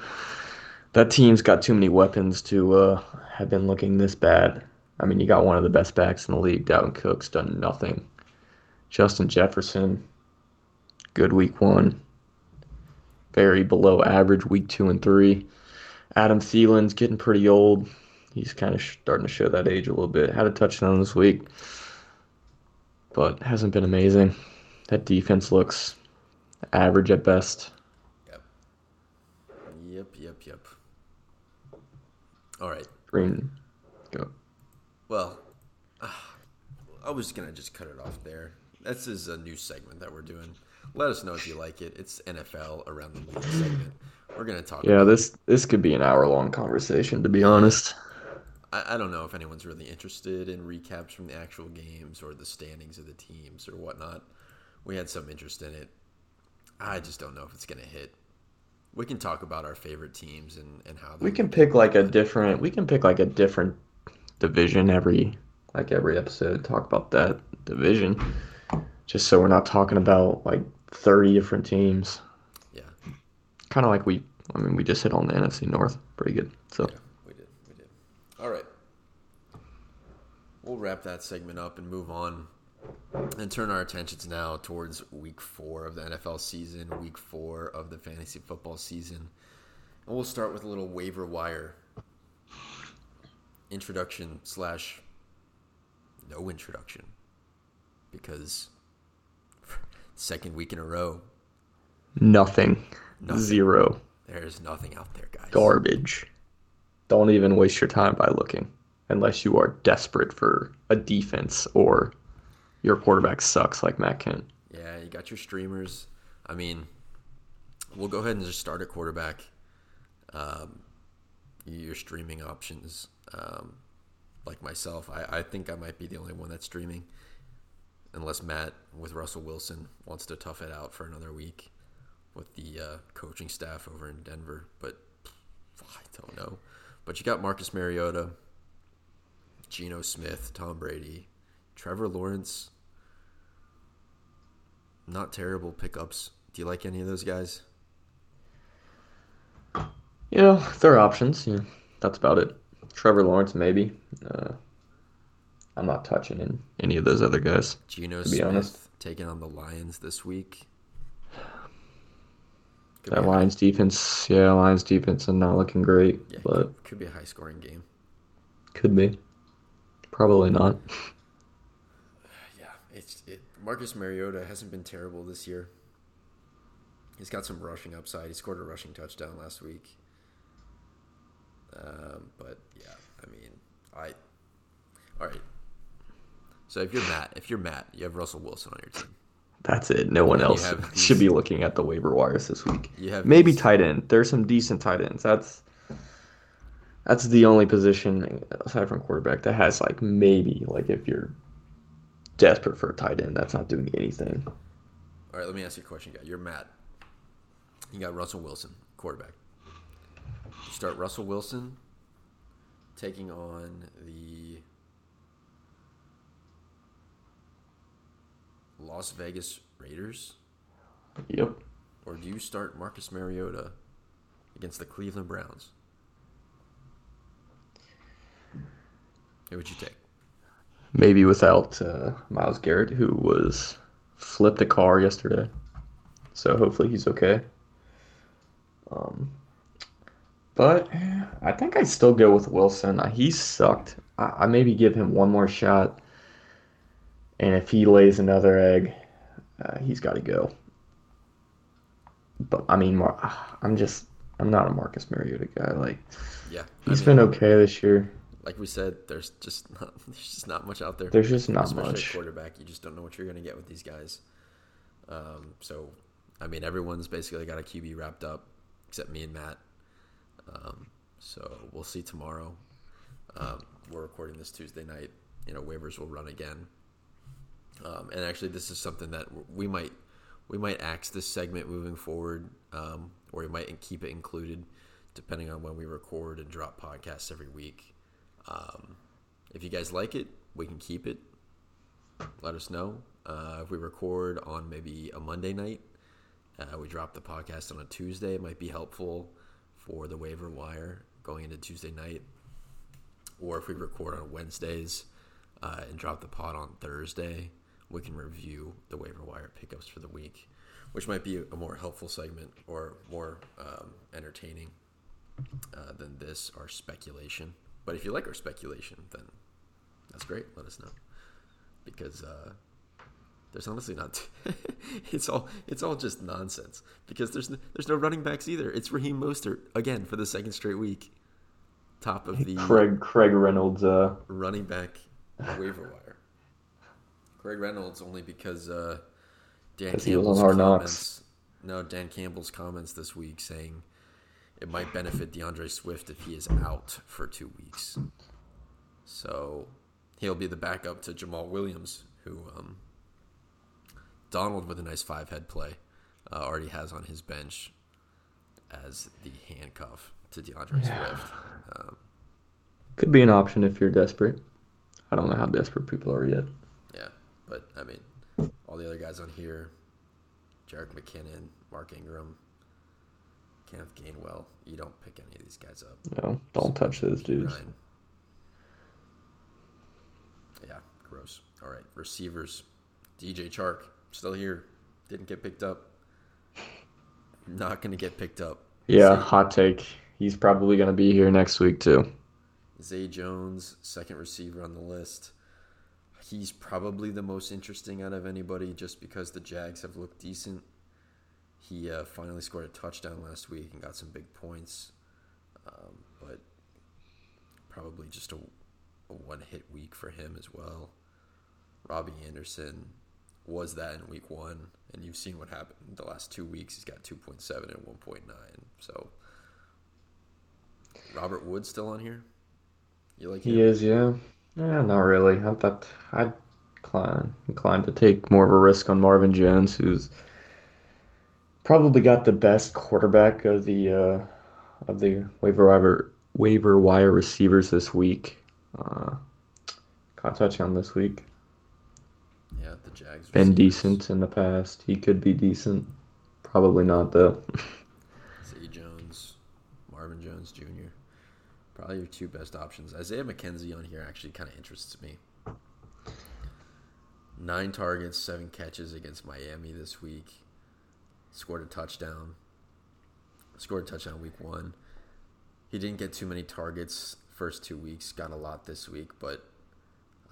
That team's got too many weapons to uh, have been looking this bad. I mean, you got one of the best backs in the league. Dalvin Cook's done nothing. Justin Jefferson, good week one. Very below average week two and three. Adam Thielen's getting pretty old. He's kind of starting to show that age a little bit. Had a touchdown this week, but hasn't been amazing. That defense looks average at best. Yep. Yep. Yep. Yep. All right. Green, go. Well, ah, I was gonna just cut it off there. This is a new segment that we're doing. Let us know if you like it. It's NFL around the league segment. We're gonna talk. Yeah, this this could be an hour long conversation to be honest. I, I don't know if anyone's really interested in recaps from the actual games or the standings of the teams or whatnot. We had some interest in it. I just don't know if it's gonna hit. We can talk about our favorite teams and, and how We can pick like a different. We can pick like a different division every like every episode. Talk about that division, just so we're not talking about like thirty different teams. Yeah, Kind of like we. I mean, we just hit on the NFC North pretty good. So yeah, we did, we did. All right, we'll wrap that segment up and move on and turn our attentions now towards week four of the NFL season, week four of the fantasy football season. And we'll start with a little waiver wire introduction slash no introduction because second week in a row, nothing, Nothing. zero, there's nothing out there, guys. garbage. Don't even waste your time by looking, unless you are desperate for a defense or your quarterback sucks like Matt Kent. Yeah, you got your streamers. I mean, we'll go ahead and just start at quarterback. Um, your streaming options, um, like myself, I, I think I might be the only one that's streaming, unless Matt with Russell Wilson wants to tough it out for another week with the uh, coaching staff over in Denver. But I don't know. But you got Marcus Mariota, Geno Smith, Tom Brady, Trevor Lawrence not terrible pickups. Do you like any of those guys? You know, there are options. Yeah, that's about it. Trevor Lawrence, maybe. Uh, I'm not touching in any of those other guys. Geno Smith honest. taking on the Lions this week. Could That Lions defense, yeah, Lions defense is not looking great, yeah, but could, could be a high scoring game. could be. Probably not. Yeah, it's it. Marcus Mariota hasn't been terrible this year. He's got some rushing upside. He scored a rushing touchdown last week. Um, but yeah, I mean, I. All right. So if you're Matt, if you're Matt, you have Russell Wilson on your team. That's it. No one else these- should be looking at the waiver wires this week. You have Maybe these- tight end. There's some decent tight ends. That's that's the only position aside from quarterback that has like maybe like if you're desperate for a tight end, that's not doing anything. All right, let me ask you a question, guy. You're Matt. You got Russell Wilson, quarterback. You start Russell Wilson taking on the Las Vegas Raiders, Yep. or do you start Marcus Mariota against the Cleveland Browns? Who would you take? Maybe without uh, Myles Garrett, who was flipped a car yesterday. So hopefully he's okay. Um, but I think I'd still go with Wilson. Uh, He sucked. I, I maybe give him one more shot. And if he lays another egg, uh, he's got to go. but I mean, Mar- I'm just I'm not a Marcus Mariota guy. Like Yeah, I he's mean, been okay this year. Like we said, there's just not there's just not much out there. There's just not Especially much. quarterback, you just don't know what you're gonna get with these guys. Um, so, I mean, everyone's basically got a QB wrapped up except me and Matt. Um, so we'll see tomorrow. Um, we're recording this Tuesday night. You know, waivers will run again. Um, and actually, this is something that we might we might axe this segment moving forward, um, or we might keep it included, depending on when we record and drop podcasts every week. Um, if you guys like it, we can keep it. Let us know. Uh, if we record on maybe a Monday night, uh, we drop the podcast on a Tuesday. It might be helpful for the waiver wire going into Tuesday night. Or if we record on Wednesdays uh, and drop the pod on Thursday, we can review the waiver wire pickups for the week, which might be a more helpful segment or more um, entertaining uh, than this, our speculation. But if you like our speculation, then that's great. Let us know because uh, there's honestly not. it's all it's all just nonsense because there's no, there's no running backs either. It's Raheem Mostert again for the second straight week, top of the Craig Craig Reynolds. Uh, running back waiver wire. Craig Reynolds only because uh, Dan 'Cause he on Campbell's comments. No, Dan Campbell's comments this week saying it might benefit D'Andre Swift if he is out for two weeks. So he'll be the backup to Jamaal Williams, who um, Donald with a nice five head play uh, already has on his bench as the handcuff to D'Andre Swift. Um, could be an option if you're desperate. I don't know how desperate people are yet. Yeah, but I mean, all the other guys on here, Jerick McKinnon, Mark Ingram, Kenneth Gainwell, you don't pick any of these guys up. No, don't touch those dudes. Ryan. Yeah, gross. All right, receivers. DJ Chark, still here. Didn't get picked up. Not going to get picked up. Yeah, Zay, hot take. He's probably gonna be here next week too. Zay Jones, second receiver on the list. He's probably the most interesting out of anybody just because the Jags have looked decent. He uh, finally scored a touchdown last week and got some big points, um, but probably just a, a one hit week for him as well. Robbie Anderson was that in week one, and you've seen what happened the last two weeks. He's got 2.7 and 1.9. So, Robert Woods still on here? You like He is, yeah. Yeah, not really. I thought I'd inclined inclined to take more of a risk on Marvin Jones, who's probably got the best quarterback of the uh, of the waiver wire waiver wire receivers this week. Uh, caught touchdown this week. Yeah, the Jags. Been receivers. decent in the past. He could be decent. Probably not though. Zay Jones, Marvin Jones Jr. Probably your two best options. Isaiah McKenzie on here actually kind of interests me. Nine targets, seven catches against Miami this week. Scored a touchdown. Scored a touchdown week one. He didn't get too many targets first two weeks. Got a lot this week, but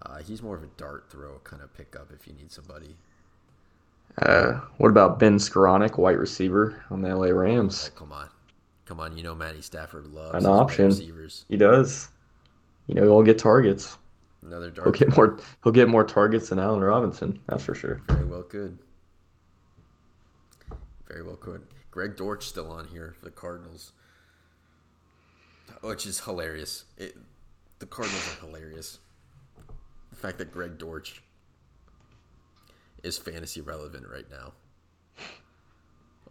uh, he's more of a dart throw kind of pickup if you need somebody. Uh, what about Ben Skowronek, white receiver on the LA Rams? Oh, come on, come on! You know Matty Stafford loves An option. receivers. He does. You know, he'll get targets. Another dart. He'll get more. He'll get more targets than Allen Robinson. That's for sure. Very well could. Very well could. Greg Dortch still on here for the Cardinals, which is hilarious. It, the Cardinals are hilarious. The fact that Greg Dortch is fantasy relevant right now.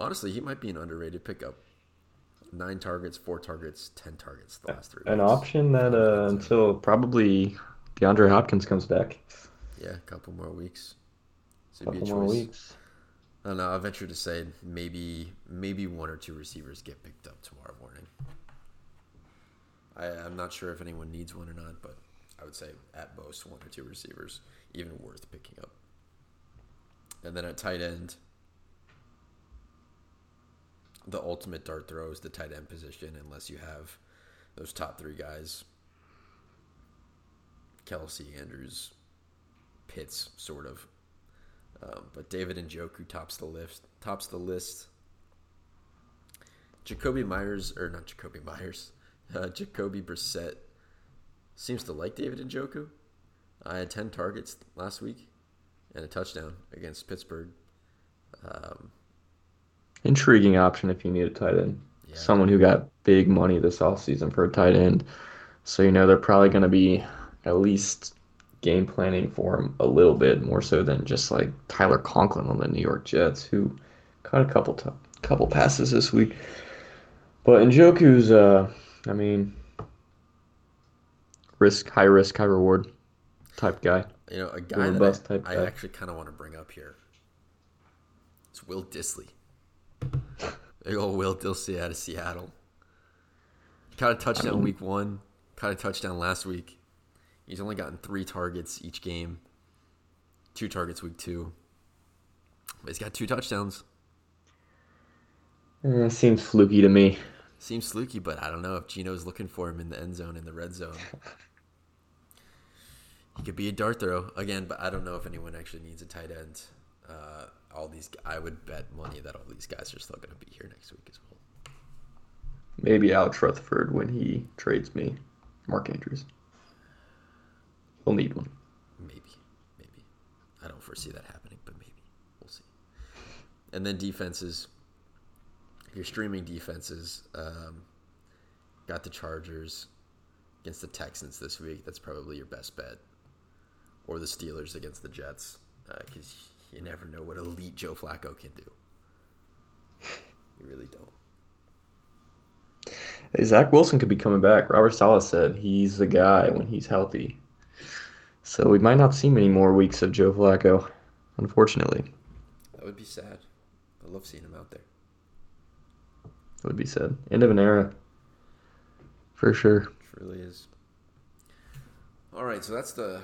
Honestly, he might be an underrated pickup. Nine targets, four targets, ten targets the last three. An weeks. option that uh, until probably DeAndre Hopkins comes back. Yeah, a couple more weeks. So A it'd be couple a more weeks. I don't know. I venture to say maybe maybe one or two receivers get picked up tomorrow morning. I, I'm not sure if anyone needs one or not, but I would say at most one or two receivers, even worth picking up. And then at tight end, the ultimate dart throw is the tight end position, unless you have those top three guys Kelce, Andrews, Pitts, sort of. Um, but David Njoku tops the list. Tops the list. Jakobi Meyers, or not Jacoby Myers, uh, Jacoby Brissett seems to like David Njoku. I had 10 targets last week and a touchdown against Pittsburgh. Um, Intriguing option if you need a tight end. Yeah. Someone who got big money this offseason for a tight end. So, you know, they're probably going to be at least game planning for him a little bit more so than just like Tyler Conklin on the New York Jets, who caught a couple t- couple passes this week. But Njoku's, uh, I mean, risk, high risk, high reward type guy. You know, a guy that I, type I guy. actually kind of want to bring up here. It's Will Dissly. Big old Will Dissly out of Seattle. Caught a touchdown week one. Caught a touchdown last week. He's only gotten three targets each game. Two targets week two. But he's got two touchdowns. Seems fluky to me. Seems fluky, but I don't know if Geno's looking for him in the end zone, in the red zone. he could be a dart throw again, but I don't know if anyone actually needs a tight end. Uh, all these, I would bet money that all these guys are still going to be here next week as well. Maybe Alex Rutherford when he trades me Mark Andrews. We'll need one. Maybe, maybe. I don't foresee that happening, but maybe we'll see. And then defenses. Your streaming defenses um, got the Chargers against the Texans this week. That's probably your best bet, or the Steelers against the Jets, because you never know what elite Joe Flacco can do. You really don't. Hey, Zach Wilson could be coming back. Robert Saleh said he's the guy when he's healthy. So we might not see many more weeks of Joe Flacco, unfortunately. That would be sad. I love seeing him out there. That would be sad. End of an era. For sure. Truly is. All right, so that's the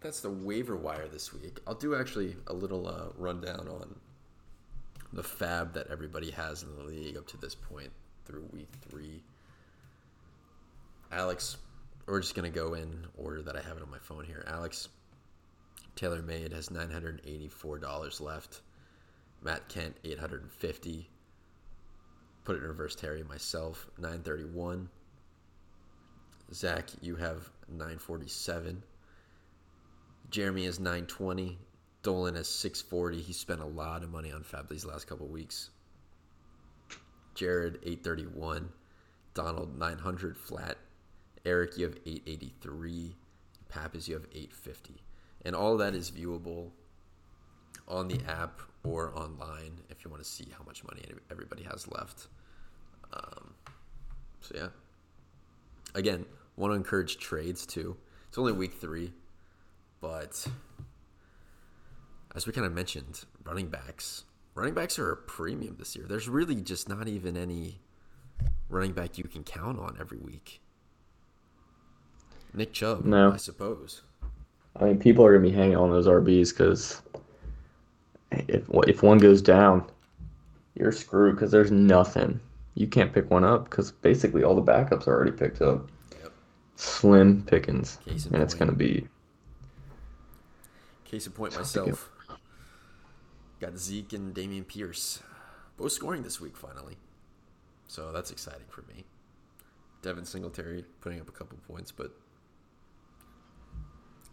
that's the waiver wire this week. I'll do actually a little uh, rundown on the FAAB that everybody has in the league up to this point through week three. Alex, we're just gonna go in order that I have it on my phone here. Alex Taylor Made has nine hundred eighty-four dollars left. Matt Kent eight hundred and fifty. Put it in reverse. Terry myself nine thirty-one. Zach, you have 947. Jeremy is 920. Dolan has 640. He spent a lot of money on FAAB these last couple weeks. Jared 831. Donald 900 flat. Eric, you have 883. Pappas, you have 850. And all that is viewable on the app or online if you want to see how much money everybody has left. Um, so yeah again, want to encourage trades too. It's only week three, but as we kind of mentioned, running backs, running backs are a premium this year. There's really just not even any running back you can count on every week. Nick Chubb, No. I suppose. I mean, people are going to be hanging on those RBs because if, if one goes down, you're screwed because there's nothing. You can't pick one up because basically all the backups are already picked up. Yep. Slim pickings. And it's going to be Case in point, myself. Got Zeke and Dameon Pierce, both scoring this week finally, so that's exciting for me. Devin Singletary putting up a couple points, but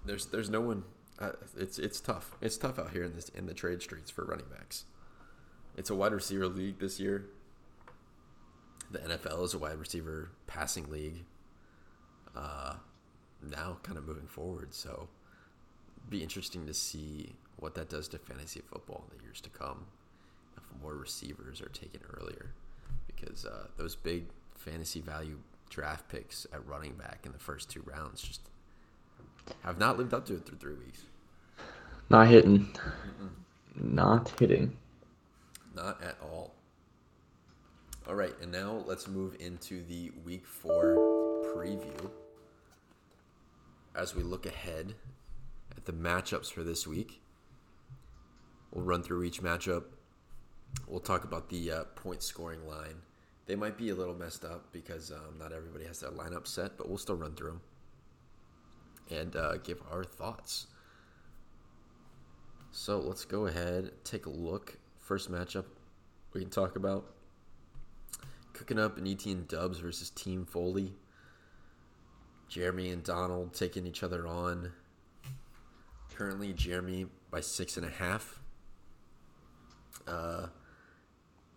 there's there's no one. Uh, it's it's tough. It's tough out here in this in the trade streets for running backs. It's a wide receiver league this year. The NFL is a wide receiver passing league. Uh, now, kind of moving forward, so be interesting to see what that does to fantasy football in the years to come. If more receivers are taken earlier, because uh, those big fantasy value draft picks at running back in the first two rounds just have not lived up to it through three weeks. not hitting. Not hitting. Not at all. All right, and now let's move into the week four preview. As we look ahead at the matchups for this week, we'll run through each matchup. We'll talk about the uh, point scoring line. They might be a little messed up because um, not everybody has their lineup set, but we'll still run through them and uh, give our thoughts. So let's go ahead, take a look. First matchup we can talk about cooking up an ETN Dubs versus Team Foley. Jeremy and Donald taking each other on. Currently, Jeremy by six and a half. Uh,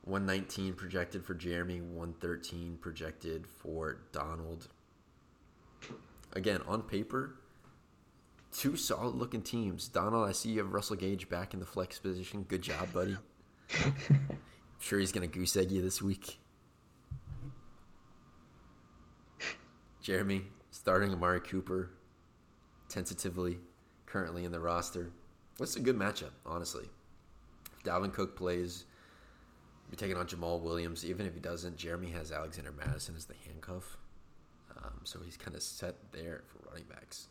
119 projected for Jeremy, 113 projected for Donald. Again, on paper, two solid looking teams. Donald, I see you have Russell Gage back in the flex position. Good job, buddy. I'm sure he's going to goose egg you this week. Jeremy, starting Amari Cooper, tentatively, currently in the roster. What's a good matchup, honestly? If Dalvin Cook plays, be taking on Jamaal Williams. Even if he doesn't, Jeremy has Alexander Mattison as the handcuff. Um, so he's kind of set there for running backs.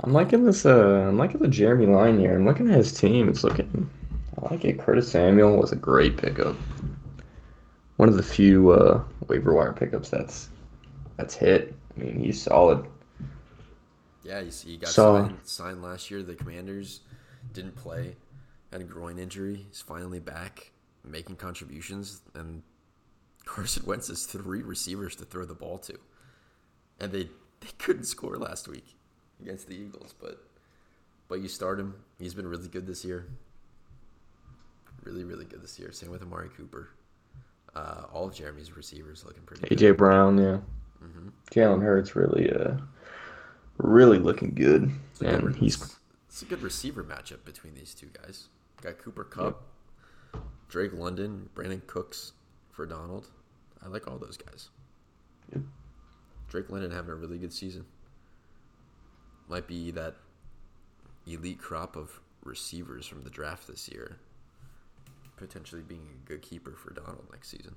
I'm liking this. Uh, I'm liking the Jeremy line here. I'm looking at his team. It's looking. I like it. Curtis Samuel was a great pickup. One of the few uh, waiver wire pickups that's that's hit. I mean, he's solid. Yeah, he's, he got So- signed, signed last year. The Commanders didn't play, had a groin injury. He's finally back, making contributions, and Carson Wentz has three receivers to throw the ball to, and they they couldn't score last week against the Eagles. But but you start him. He's been really good this year. Really, really good this year. Same with Amari Cooper. Uh, all of Jeremy's receivers looking pretty good. AJ Brown, yeah. hmm Jalen Hurts really, uh, really looking good, It's a good, and he's it's a good receiver matchup between these two guys. Got Cooper Kupp, Drake London, Brandin Cooks for Donald. I like all those guys. Yep. Drake London having a really good season. Might be that elite crop of receivers from the draft this year. Potentially being a good keeper for Donald next season.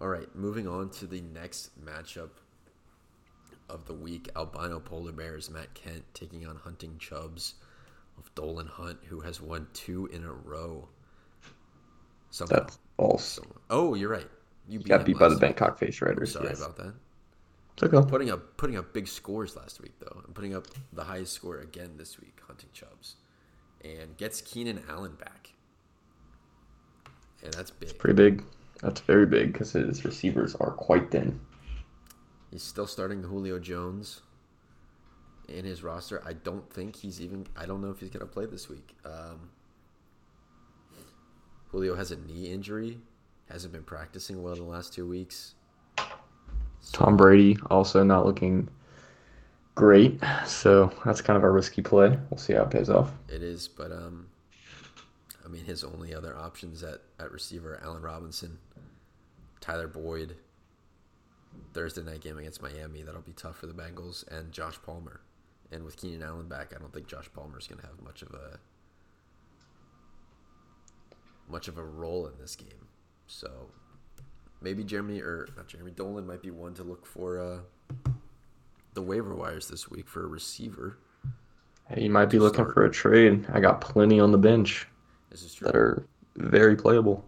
All right, moving on to the next matchup of the week. Albino Polar Bears, Matt Kent taking on Hunting Chubs of Dolan Hunt, who has won two in a row. Somehow. that's false. Oh, you're right. You beat Got beat by the week. Bangkok Face I'm sorry yes. about that. It's okay. Putting up putting up big scores last week though, I'm putting up the highest score again this week, Hunting Chubs, and gets Keenan Allen back, and that's big. Pretty big. That's very big because his receivers are quite thin. He's still starting Julio Jones in his roster. I don't think he's even. I don't know if he's going to play this week. Um, Julio has a knee injury. Hasn't been practicing well in the last two weeks. So- Tom Brady also not looking great, so that's kind of a risky play. We'll see how it pays off. It is, but um, I mean, his only other options at at receiver: Allen Robinson, Tyler Boyd. Thursday night game against Miami, that'll be tough for the Bengals, and Josh Palmer. And with Keenan Allen back, I don't think Josh Palmer is going to have much of a much of a role in this game. So maybe Jeremy or not Jeremy Dolan might be one to look for uh, the waiver wires this week for a receiver. Hey, you might be looking start. for a trade. I got plenty on the bench This is true. that are very playable.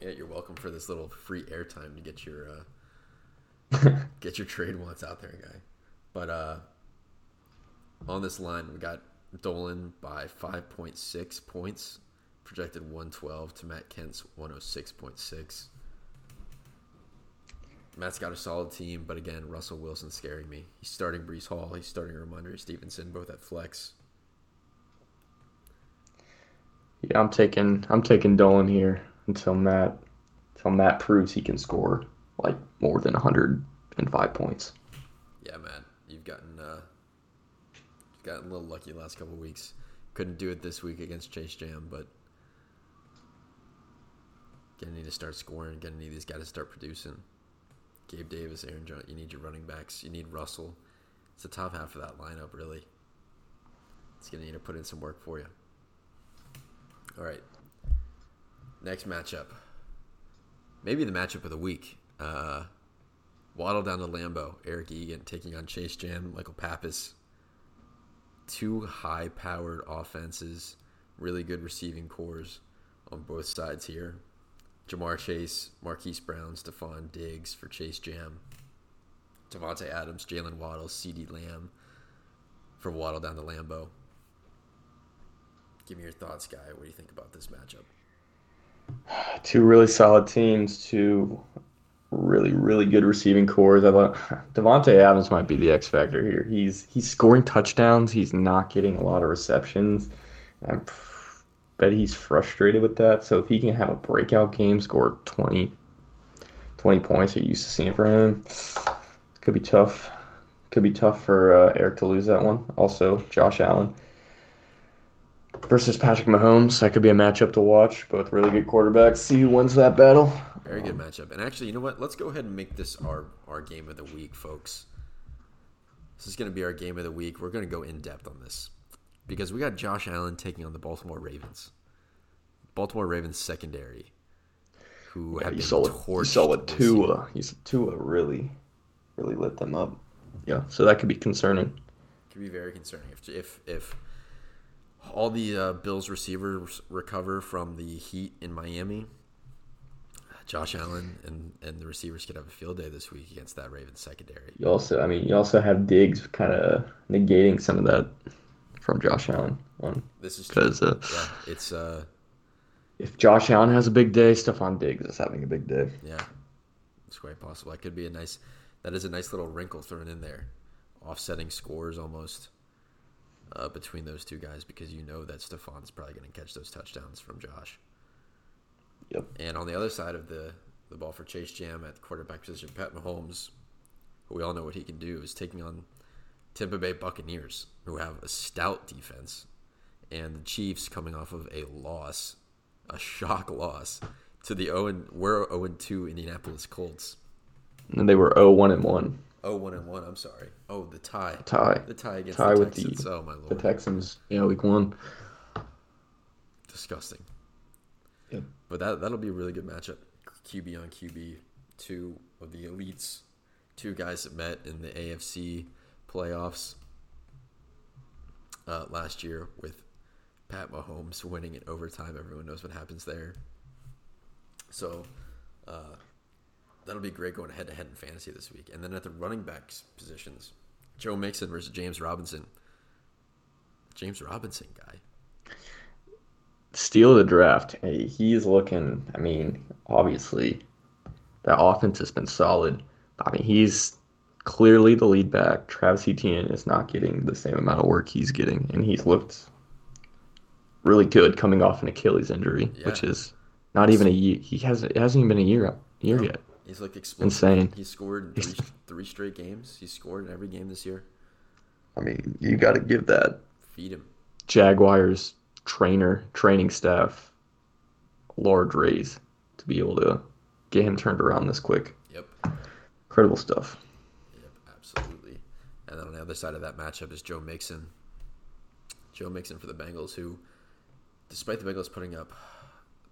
Yeah, you're welcome for this little free airtime to get your uh, get your trade wants out there, guy. But uh, on this line, we got Dolan by 5.6 points, projected 112 to Matt Kent's 106.6. Matt's got a solid team, but again, Russell Wilson's scaring me. He's starting Breece Hall. He's starting Rhamondre Stevenson, both at flex. Yeah, I'm taking I'm taking Dolan here until Matt until Matt proves he can score like more than 105 points. Yeah, man, you've gotten uh, you've gotten a little lucky the last couple weeks. Couldn't do it this week against Chase Jam, but gonna need to start scoring. Gonna need these guys to start producing. Gabe Davis, Aaron Jones. You need your running backs. You need Russell. It's the top half of that lineup, really. It's gonna need to put in some work for you. All right. Next matchup. Maybe the matchup of the week. Uh, Waddle down to Lambeau. Eric Egan taking on Chase Jam, Michael Pappas. Two high powered offenses, really good receiving cores on both sides here. Ja'Marr Chase, Marquise Brown, Stefon Diggs for Chase Jam. Davante Adams, Jaylen Waddle, CeeDee Lamb for Waddle down to Lambeau. Give me your thoughts, guy. What do you think about this matchup? Two really solid teams, two really, really good receiving cores. I thought Davante Adams might be the X factor here. He's he's scoring touchdowns. He's not getting a lot of receptions. Bet he's frustrated with that. So if he can have a breakout game, score 20, 20 points, you're used to seeing from him. Could be tough. Could be tough for uh, Eric to lose that one. Also, Josh Allen versus Patrick Mahomes. That could be a matchup to watch. Both really good quarterbacks. See who wins that battle. Very good matchup. And actually, you know what? Let's go ahead and make this our our game of the week, folks. This is going to be our game of the week. We're going to go in depth on this because we got Josh Allen taking on the Baltimore Ravens. Baltimore Ravens secondary, who Yeah, have you been saw what you torched saw what. Tua. You saw Tua really, really lit them up. Yeah, so that could be concerning. Could be very concerning if if if all the uh, Bills receivers recover from the heat in Miami. Josh Allen and, and the receivers could have a field day this week against that Ravens secondary. You also, I mean, you also have Diggs kind of negating some of that from Josh Allen. This is. Because uh, Yeah, it's uh, if Josh Allen has a big day, Stefon Diggs is having a big day. yeah, it's quite possible. That could be a nice. That is a nice little wrinkle thrown in there, offsetting scores almost uh, between those two guys because you know that Stefon's probably going to catch those touchdowns from Josh. Yep. And on the other side of the the ball for Chase Jam at the quarterback position, Pat Mahomes, who we all know what he can do, is taking on Tampa Bay Buccaneers, who have a stout defense, and the Chiefs coming off of a loss, a shock loss to the 0 we're 0 2 Indianapolis Colts. And they were 0-1 and 1 Oh, one and one. I'm sorry. Oh, the tie. tie. The tie against Tie the with the- Texans. oh my lord. The Texans, yeah, week one. disgusting. Yep. But that that'll be a really good matchup. QB on QB, two of the elites, two guys that met in the AFC playoffs uh, last year with Pat Mahomes winning in overtime. Everyone knows what happens there. So uh, that'll be great going head to head in fantasy this week. And then at the running backs positions, Joe Mixon versus James Robinson. James Robinson guy. Steal the draft. He's looking. I mean, obviously, that offense has been solid. I mean, he's clearly the lead back. Travis Etienne is not getting the same amount of work he's getting, and he's looked really good coming off an Achilles injury, Yeah. which is not even a year. He hasn't. It hasn't even been a year year No. yet. He's like explosive. Insane. He scored three, three straight games. He scored in every game this year. I mean, you got to give that Feed him. Jaguars trainer, training staff, large raise to be able to get him turned around this quick. Yep. Incredible stuff. Absolutely. And then on the other side of that matchup is Joe Mixon. Joe Mixon for the Bengals, who, despite the Bengals putting up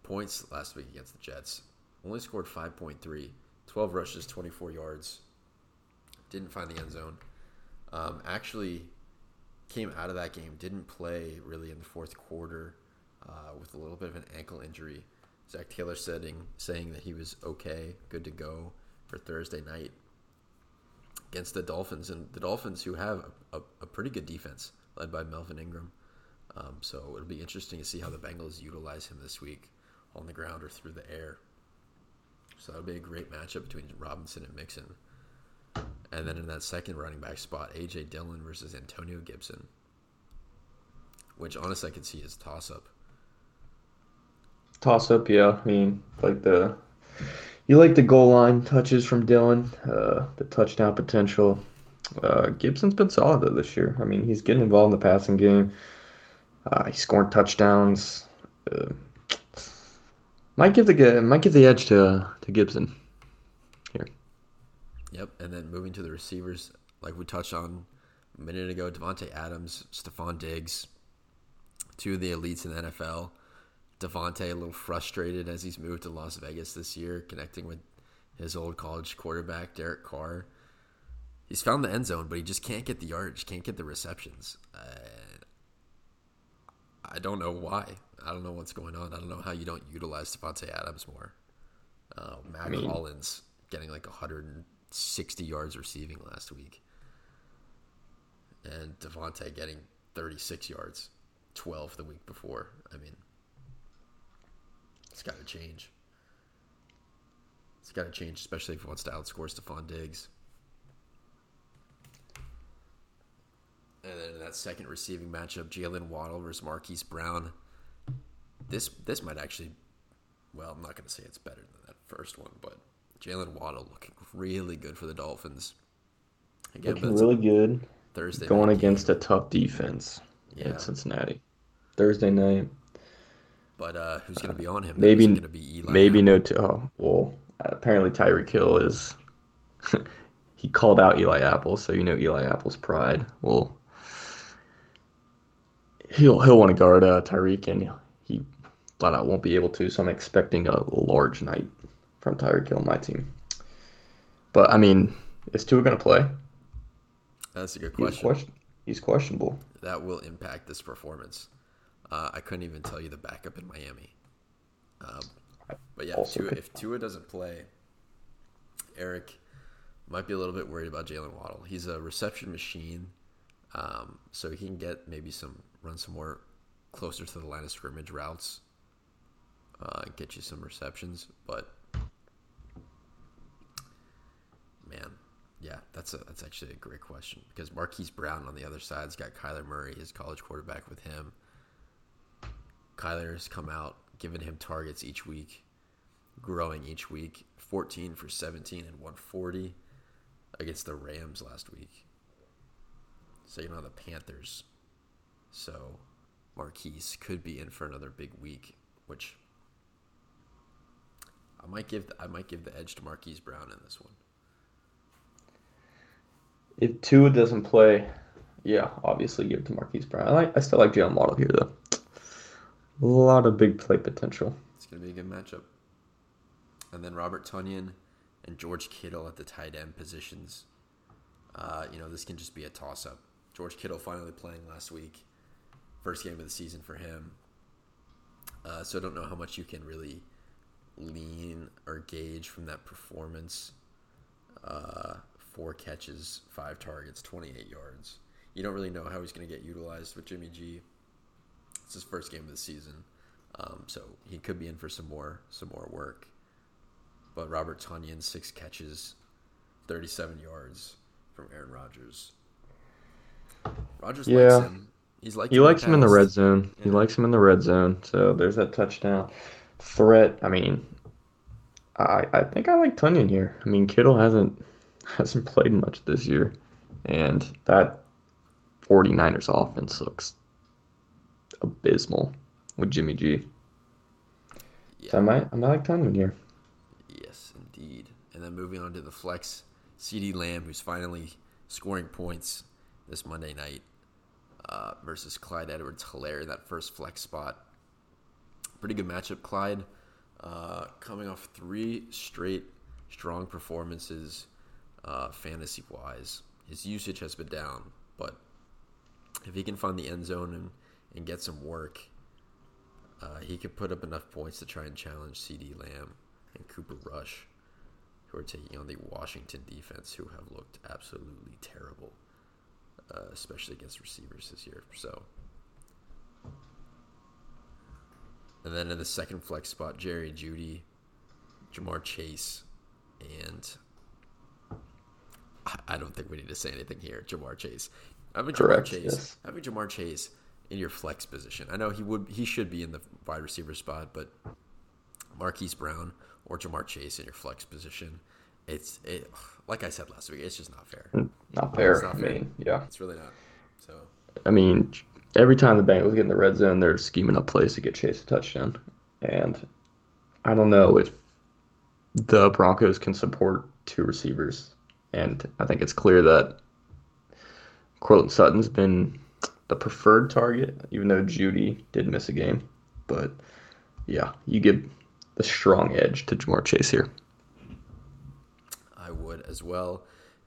points last week against the Jets, only scored 5.3, 12 rushes, 24 yards. Didn't find the end zone. Um, actually, came out of that game, didn't play really in the fourth quarter uh, with a little bit of an ankle injury. Zac Taylor saying, saying that he was okay, good to go for Thursday night against the Dolphins, and the Dolphins who have a, a, pretty good defense led by Melvin Ingram. Um, so it'll be interesting to see how the Bengals utilize him this week on the ground or through the air. So that'll be a great matchup between Robinson and Mixon. And then in that second running back spot, AJ Dillon versus Antonio Gibson, which honestly I could see as toss up. Toss up, yeah. I mean, like the you like the goal line touches from Dillon, uh, the touchdown potential. Uh, Gibson's been solid though this year. I mean, he's getting involved in the passing game. Uh, he's scoring touchdowns. Uh, might give the might give the edge to to Gibson here. Yep. And then moving to the receivers, like we touched on a minute ago, Davante Adams, Stefon Diggs, two of the elites in the NFL. Davante a little frustrated as he's moved to Las Vegas this year, connecting with his old college quarterback, Derek Carr. He's found the end zone, but he just can't get the yards, can't get the receptions. Uh, I don't know why. I don't know what's going on. I don't know how you don't utilize Davante Adams more. Uh, Mack mean- Hollins getting like 160 yards receiving last week, and Davante getting 36 yards, 12 the week before. I mean, It's got to change. It's got to change, especially if he wants to outscore Stefon Diggs. And then in that second receiving matchup, Jaylen Waddle versus Marquise Brown. This this might actually, well, I'm not going to say it's better than that first one, but Jaylen Waddle looking really good for the Dolphins. Again, looking really good. Thursday going against game. a tough defense yeah. in Cincinnati. Thursday night. But uh, who's going to be on him? Maybe going to be Eli. Maybe no. T- oh, well, apparently Tyreek Hill is. he called out Eli Apple, so you know Eli Apple's pride. Well, he'll he'll want to guard uh, Tyreek, and he flat out won't be able to. So I'm expecting a large night from Tyreek Hill, my team. But I mean, is Tua going to play? That's a good question. He's, question. He's questionable. That will impact this performance. Uh, I couldn't even tell you the backup in Miami. Um, but yeah, if Tua, if Tua, doesn't play, Eric might be a little bit worried about Jaylen Waddle. He's a reception machine, um, so he can get maybe some run some more closer to the line of scrimmage routes, uh, get you some receptions. But man, yeah, that's a that's actually a great question because Marquise Brown on the other side's got Kyler Murray, his college quarterback, with him. Kyler has come out, given him targets each week, growing each week. 14 for 17 and 140 against the Rams last week. So you know the Panthers. So Marquise could be in for another big week, which I might give the, I might give the edge to Marquise Brown in this one. If Tua doesn't play, yeah, obviously give it to Marquise Brown. I like I still like Jaylen Waddle here though. A lot of big play potential. It's gonna be a good matchup. And then Robert Tonyan and George Kittle at the tight end positions. Uh, you know, this can just be a toss up. George Kittle finally playing last week, first game of the season for him. Uh, so I don't know how much you can really lean or gauge from that performance. Uh, four catches, five targets, 28 yards. You don't really know how he's going to get utilized with Jimmy G. It's his first game of the season, um, so he could be in for some more some more work. But Robert Tonyan, six catches, 37 yards from Aaron Rodgers. Rodgers yeah. likes him. He's like he likes him in the red zone. Yeah. He likes him in the red zone. So there's that touchdown threat. I mean, I I think I like Tonyan here. I mean, Kittle hasn't hasn't played much this year, and that 49ers offense looks abysmal with Jimmy G. Yeah. So I might I might like Tonyan here. Yes, indeed. And then moving on to the flex, CeeDee Lamb, who's finally scoring points this Monday night uh, versus Clyde Edwards Helaire, that first flex spot. Pretty good matchup, Clyde. Uh, coming off three straight strong performances uh, fantasy wise. His usage has been down, but if he can find the end zone and, and get some work, uh, he could put up enough points to try and challenge CeeDee Lamb and Cooper Rush, who are taking on the Washington defense, who have looked absolutely terrible, uh, especially against receivers this year. So, and then in the second flex spot, Jerry Jeudy, Ja'Marr Chase, and I don't think we need to say anything here. Ja'Marr Chase. Having Ja'Marr Chase. Yes. Having Ja'Marr Chase in your flex position. I know he would he should be in the wide receiver spot, but Marquise Brown or Ja'Marr Chase in your flex position. It's it like I said last week, it's just not fair. Hmm, not fair. It's Not fair. I mean, yeah. It's really not. So I mean, every time the Bengals get in the red zone, they're scheming up plays to get Chase a touchdown. And I don't know if the Broncos can support two receivers and I think it's clear that Courtland Sutton's been the preferred target, even though Jeudy did miss a game. But yeah, you give the strong edge to Ja'Marr Chase here. I would as well.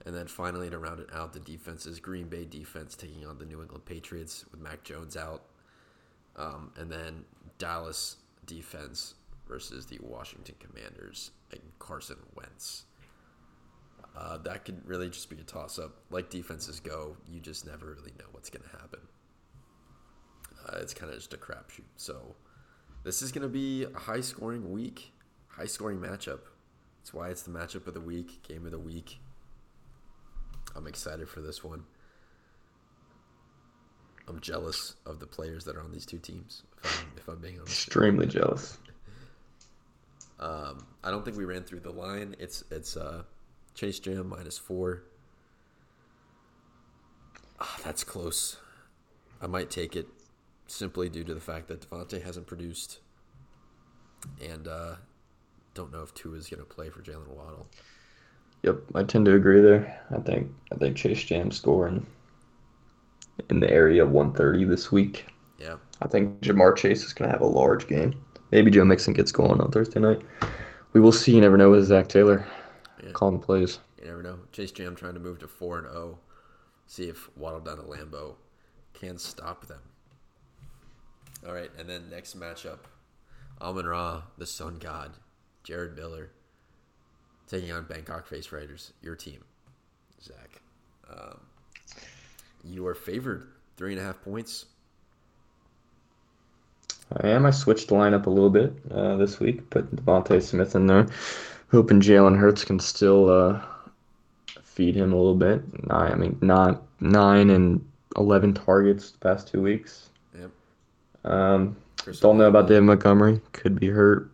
And then finally, to round it out, the defenses Green Bay defense taking on the New England Patriots with Mac Jones out. Um, and then Dallas defense versus the Washington Commanders and Carson Wentz. Uh, that could really just be a toss up. Like defenses go, you just never really know what's going to happen. Uh, it's kind of just a crapshoot. So this is going to be a high scoring week, high scoring matchup. That's why it's the matchup of the week, game of the week. I'm excited for this one. I'm jealous of the players that are on these two teams. If I'm, if I'm being honest, extremely jealous. Um, I don't think we ran through the line. It's it's uh, Chase Jam minus four. Ah, that's close. I might take it simply due to the fact that Davante hasn't produced, and uh, don't know if Tua is going to play for Jaylen Waddle. Yep, I tend to agree there. I think I think Chase Jam scoring in the area of 130 this week. Yeah, I think Ja'Marr Chase is going to have a large game. Maybe Joe Mixon gets going on Thursday night. We will see. You never know with Zac Taylor yeah. calling plays. You never know. Chase Jam trying to move to four and zero. See if Waddle down to Lambeau can stop them. All right, and then next matchup, Amon Ra, the Sun God, Jared Miller, taking on Bangkok Face Riders, your team, Zach. Um, you are favored three and a half points. I am. I switched the lineup a little bit uh, this week, put DeVonta Smith in there, hoping Jalen Hurts can still uh, feed him a little bit. I mean, not nine and eleven targets the past two weeks. Um, don't know about. David Montgomery. Could be hurt.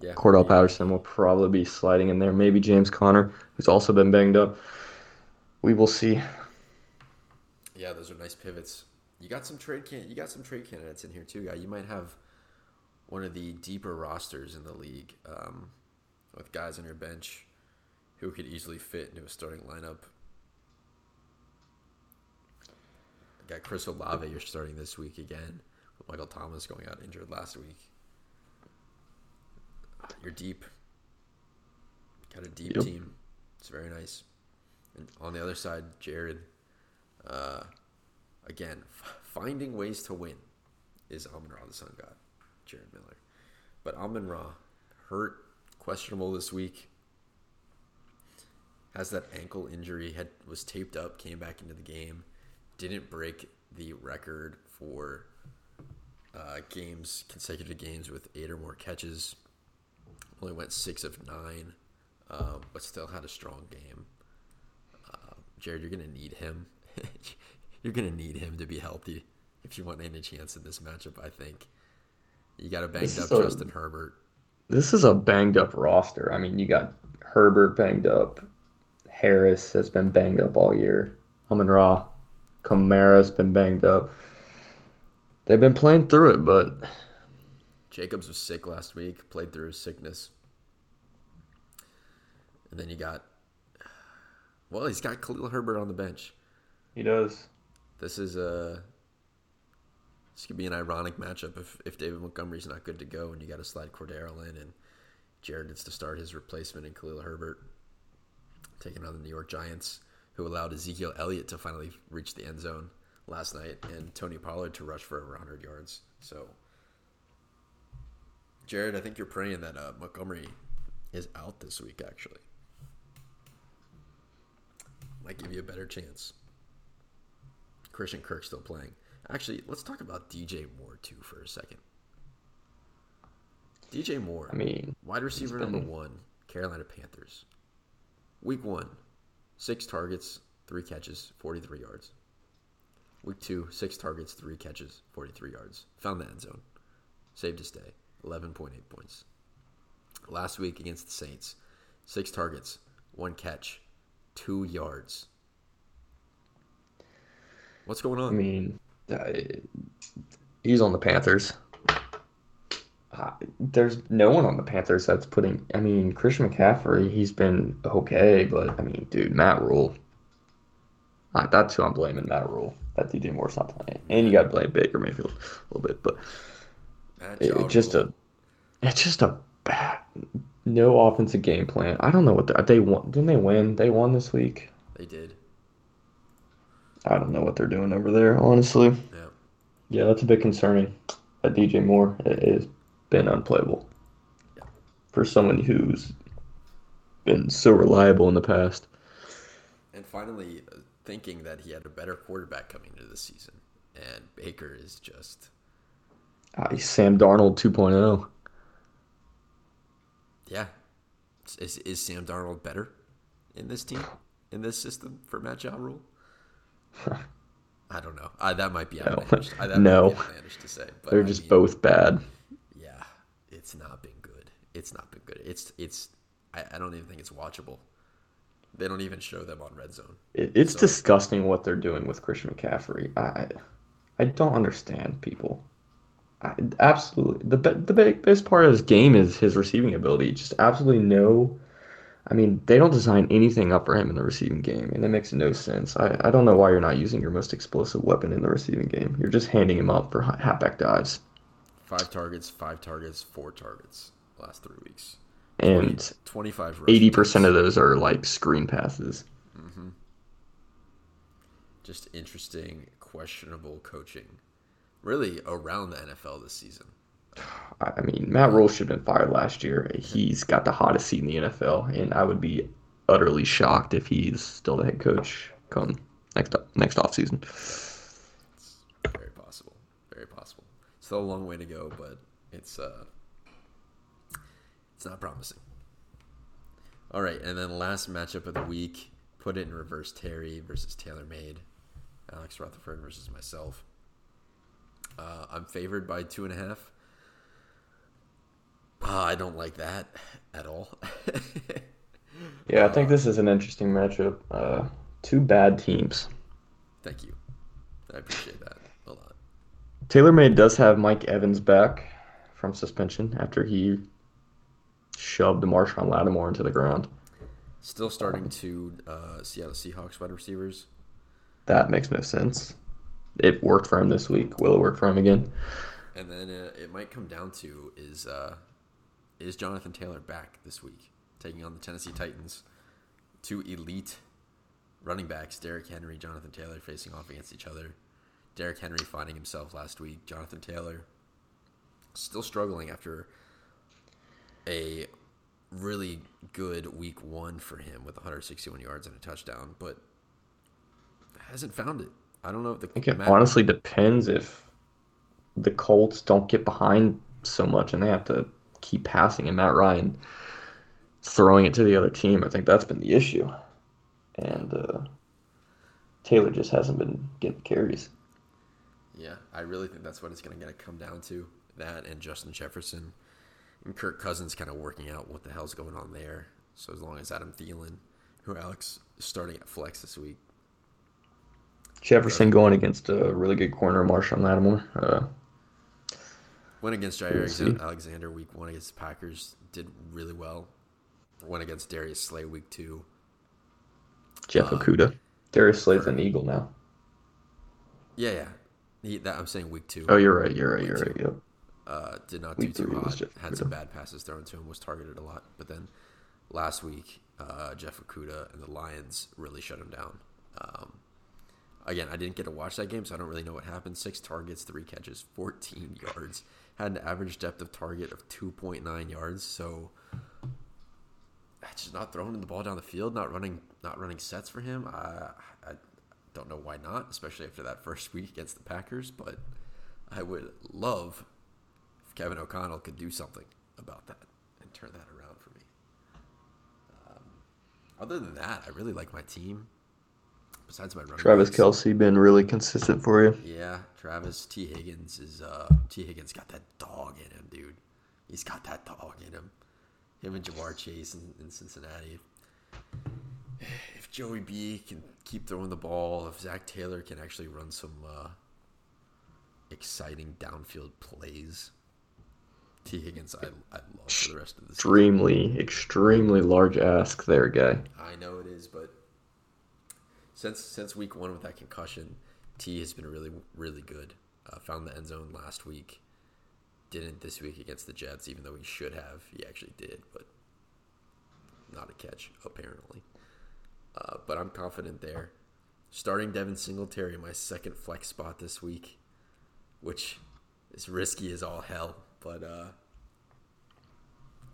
Yeah. Cordarrelle yeah. Patterson will probably be sliding in there. Maybe James Conner, who's also been banged up. We will see. Yeah, those are nice pivots. You got some trade can you got some trade candidates in here too, guy. You might have one of the deeper rosters in the league um, with guys on your bench who could easily fit into a starting lineup. You got Chris Olave. You're starting this week again with Michael Thomas going out injured last week. You're deep. Got a deep Yep. team. It's very nice. And on the other side, Jared. Uh, again, f- finding ways to win is Amon Ra, the Sun God, Jared Miller. But Amon Ra, hurt, questionable this week. Has that ankle injury, had was taped up, came back into the game, didn't break the record for uh, games, consecutive games with eight or more catches. Only went six of nine, um, but still had a strong game. Uh, Jared, you're gonna need him. you're gonna need him to be healthy if you want any chance in this matchup. I think you got a banged up a- Justin Herbert. This is a banged up roster. I mean, you got Herbert banged up. Harris has been banged up all year. Amon Ra. Kamara's been banged up. They've been playing through it, but Jacobs was sick last week, played through his sickness. And then you got, well, he's got Khalil Herbert on the bench. he does. This is a, this could be an ironic matchup if, if David Montgomery's not good to go and you got to slide Cordero in and Jared gets to start his replacement in Khalil Herbert, taking on the New York Giants, who allowed Ezekiel Elliott to finally reach the end zone last night and Tony Pollard to rush for over 100 yards. So, Jared, I think you're praying that uh, Montgomery is out this week, actually. Might give you a better chance. Christian Kirk still playing. Actually, let's talk about DJ Moore, too, for a second. DJ Moore, I mean, wide receiver been- number one, Carolina Panthers. Week one, six targets, three catches, 43 yards. Week two, six targets, three catches, 43 yards. Found the end zone. Saved his day, 11.8 points. Last week against the Saints, six targets, one catch, two yards. What's going on? I mean, uh, he's on the Panthers. There's no one on the Panthers that's putting. I mean, Christian McCaffrey, he's been okay, but I mean, dude, Matt Rhule. That's who I'm blaming, Matt Rhule. That DJ Moore's not playing, and you got to blame Baker Mayfield a little bit, but it, it's just a, it's just a bad, no offensive game plan. I don't know what the, they won. Didn't they win? They won this week. They did. I don't know what they're doing over there, honestly. Yeah. Yeah, that's a bit concerning. That DJ Moore has been unplayable for someone who's been so reliable in the past. And finally, uh, thinking that he had a better quarterback coming into the season. And Baker is just Uh, Sam Darnold 2.0. Yeah, is is Sam Darnold better in this team in this system for Matt Ja Rule? I don't know. I, that might be No. outlandish. I, that No. outlandish to say. But They're I just mean, both bad. It's not been good. It's not been good. It's it's. I, I don't even think it's watchable. They don't even show them on Red Zone. It, it's So- disgusting what they're doing with Christian McCaffrey. I I don't understand people. I, absolutely, the the big, best part of his game is his receiving ability. Just absolutely no. I mean, they don't design anything up for him in the receiving game, and it makes no sense. I, I don't know why you're not using your most explosive weapon in the receiving game. You're just handing him up for ha- halfback dives. Five targets, five targets, four targets last three weeks. And 25 eighty percent of those are like screen passes. Mm-hmm. just interesting, questionable coaching, really around the NFL this season. I mean, Matt Rhule should have been fired last year. He's got the hottest seat in the NFL, and I would be utterly shocked if he's still the head coach come next next offseason. Very possible, very possible. Still a long way to go, but it's uh, it's not promising. All right, and then last matchup of the week, put it in reverse: Terry versus Taylor Made, Alex Rutherford versus myself. Uh, I'm favored by two and a half. Uh, I don't like that at all. Yeah, I think this is an interesting matchup. Uh, two bad teams. Thank you. I appreciate that. TaylorMade does have Mike Evans back from suspension after he shoved Marshon Lattimore into the ground. Still starting to uh, Seattle Seahawks wide receivers. That makes no sense. It worked for him this week. Will it work for him again? And then uh, it might come down to is uh, is Jonathan Taylor back this week, taking on the Tennessee Titans, two elite running backs, Derrick Henry, Jonathan Taylor, facing off against each other. Derrick Henry finding himself last week. Jonathan Taylor still struggling after a really good week one for him with 161 yards and a touchdown, but hasn't found it. I don't know if the I think it honestly depends if the Colts don't get behind so much and they have to keep passing and Matt Ryan throwing it to the other team. I think that's been the issue. And uh, Taylor just hasn't been getting carries. Yeah, I really think that's what it's going to come down to. That and Justin Jefferson and Kirk Cousins kind of working out what the hell's going on there. So as long as Adam Thielen, who Alex is starting at flex this week, Jefferson going against a really good corner, Marshon Lattimore. Uh, went against Jaire We'll. Alexander, week one against the Packers, did really well. Went against Darius Slay week two. Jeff Uh, Okudah. Darius Slay's an Eagle now. Yeah, yeah. He, that I'm saying week two. Oh, you're right. You're right. You're Week right. Yep. uh, did not do too hot. Jeff Had some bad passes thrown to him. Was targeted a lot, but then last week, uh, Jeff Okudah and the Lions really shut him down. Um, again, I didn't get to watch that game, so I don't really know what happened. Six targets, three catches, 14 yards. Had an average depth of target of 2.9 yards. So that's just not throwing the ball down the field, not running, not running sets for him. I, I don't know why not, especially after that first week against the Packers. But I would love if Kevin O'Connell could do something about that and turn that around for me. Um, other than that, I really like my team. Besides my running Travis backs. Kelce been really consistent for you. Yeah, Travis Tee Higgins is uh Tee Higgins got that dog in him, dude. He's got that dog in him. Him and Ja'Marr Chase in, in Cincinnati. If Joey B can keep throwing the ball, if Zac Taylor can actually run some uh, exciting downfield plays, Tee Higgins I I love for the rest of the season. Extremely, extremely large ask there, guy. I know it is, but since since week one with that concussion, T has been really really good. Uh, found the end zone last week. Didn't this week against the Jets, even though he should have. He actually did, but not a catch apparently. Uh, but I'm confident there. Starting Devin Singletary in my second flex spot this week, which is risky as all hell, but uh,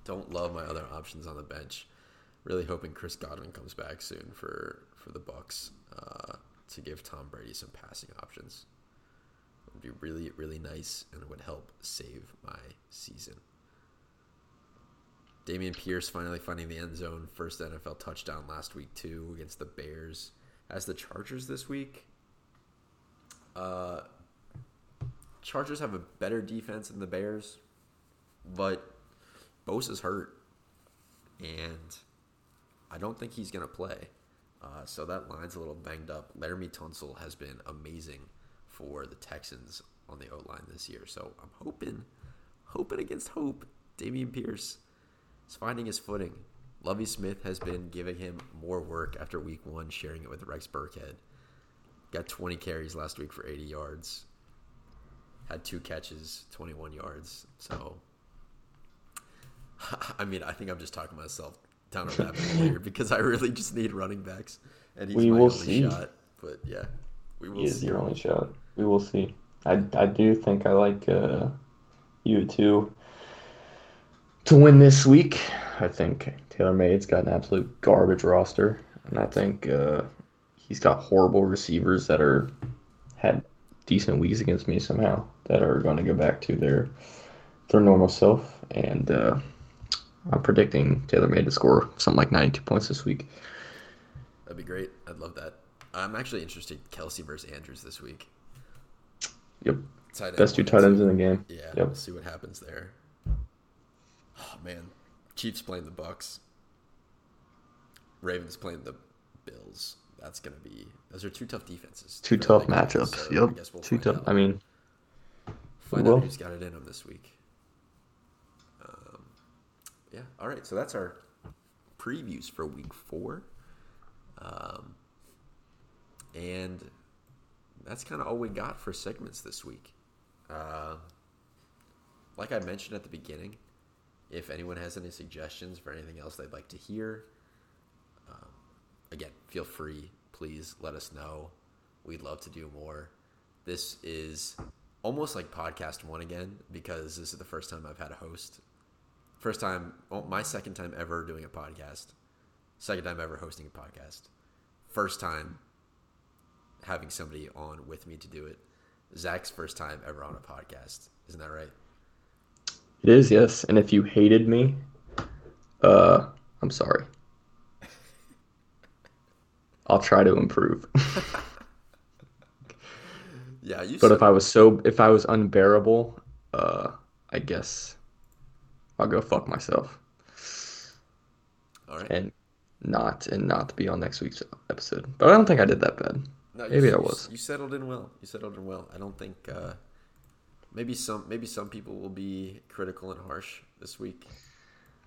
don't love my other options on the bench. Really hoping Chris Godwin comes back soon for for the Bucs uh, to give Tom Brady some passing options. It would be really, really nice and would help save my season. Dameon Pierce finally finding the end zone. First NFL touchdown last week, too, against the Bears. As the Chargers this week, uh, Chargers have a better defense than the Bears, but Bosa's hurt, and I don't think he's to play. Uh, so that line's a little banged up. Laremy Tunsil has been amazing for the Texans on the O line this year. So I'm hoping, hoping against hope, Dameon Pierce is finding his footing. Lovie Smith has been giving him more work after week one, sharing it with Rex Burkhead. Got 20 carries last week for 80 yards. Had two catches, 21 yards. So, I mean, I think I'm just talking myself down a rabbit hole here because I really just need running backs, and he's We my will only see. shot. But yeah, we will He is see. your only shot. We will see. I, I do think I like uh, you two to win this week. I think Taylor Made's got an absolute garbage roster, and I think uh, he's got horrible receivers that are had decent weeks against me somehow that are going to go back to their their normal self. And uh, I'm predicting Taylor Made to score something like 92 points this week. That'd be great. I'd love that. I'm actually interested Kelce versus Andrews this week. Yep, Tight best two tight ends in the game. Yeah, Yep. we'll see what happens there. Oh man, Chiefs playing the Bucs. Ravens playing the Bills. That's gonna be. Those are two tough defenses. Two tough matchups. so Yep, we'll two tough. out. I mean, find out who's got it in them this week. Um, yeah. All right. So that's our previews for Week Four. Um, and that's kind of all we got for segments this week. Uh, like I mentioned at the beginning, if anyone has any suggestions for anything else they'd like to hear, um, again, feel free. Please let us know. We'd love to do more. This is almost like podcast one again because this is the first time I've had a host. First time, oh, my second time ever doing a podcast. Second time ever hosting a podcast. First time having somebody on with me to do it. Zach's first time ever on a podcast. Isn't that right? It is yes. And if you hated me, uh, I'm sorry. I'll try to improve. Yeah, you But said, if I was so, if I was unbearable, uh, I guess I'll go fuck myself all right. and not and not be on next week's episode. But I don't think I did that bad. No, you- maybe I was. You settled in well. You settled in well. I don't think uh, maybe some maybe some people will be critical and harsh this week.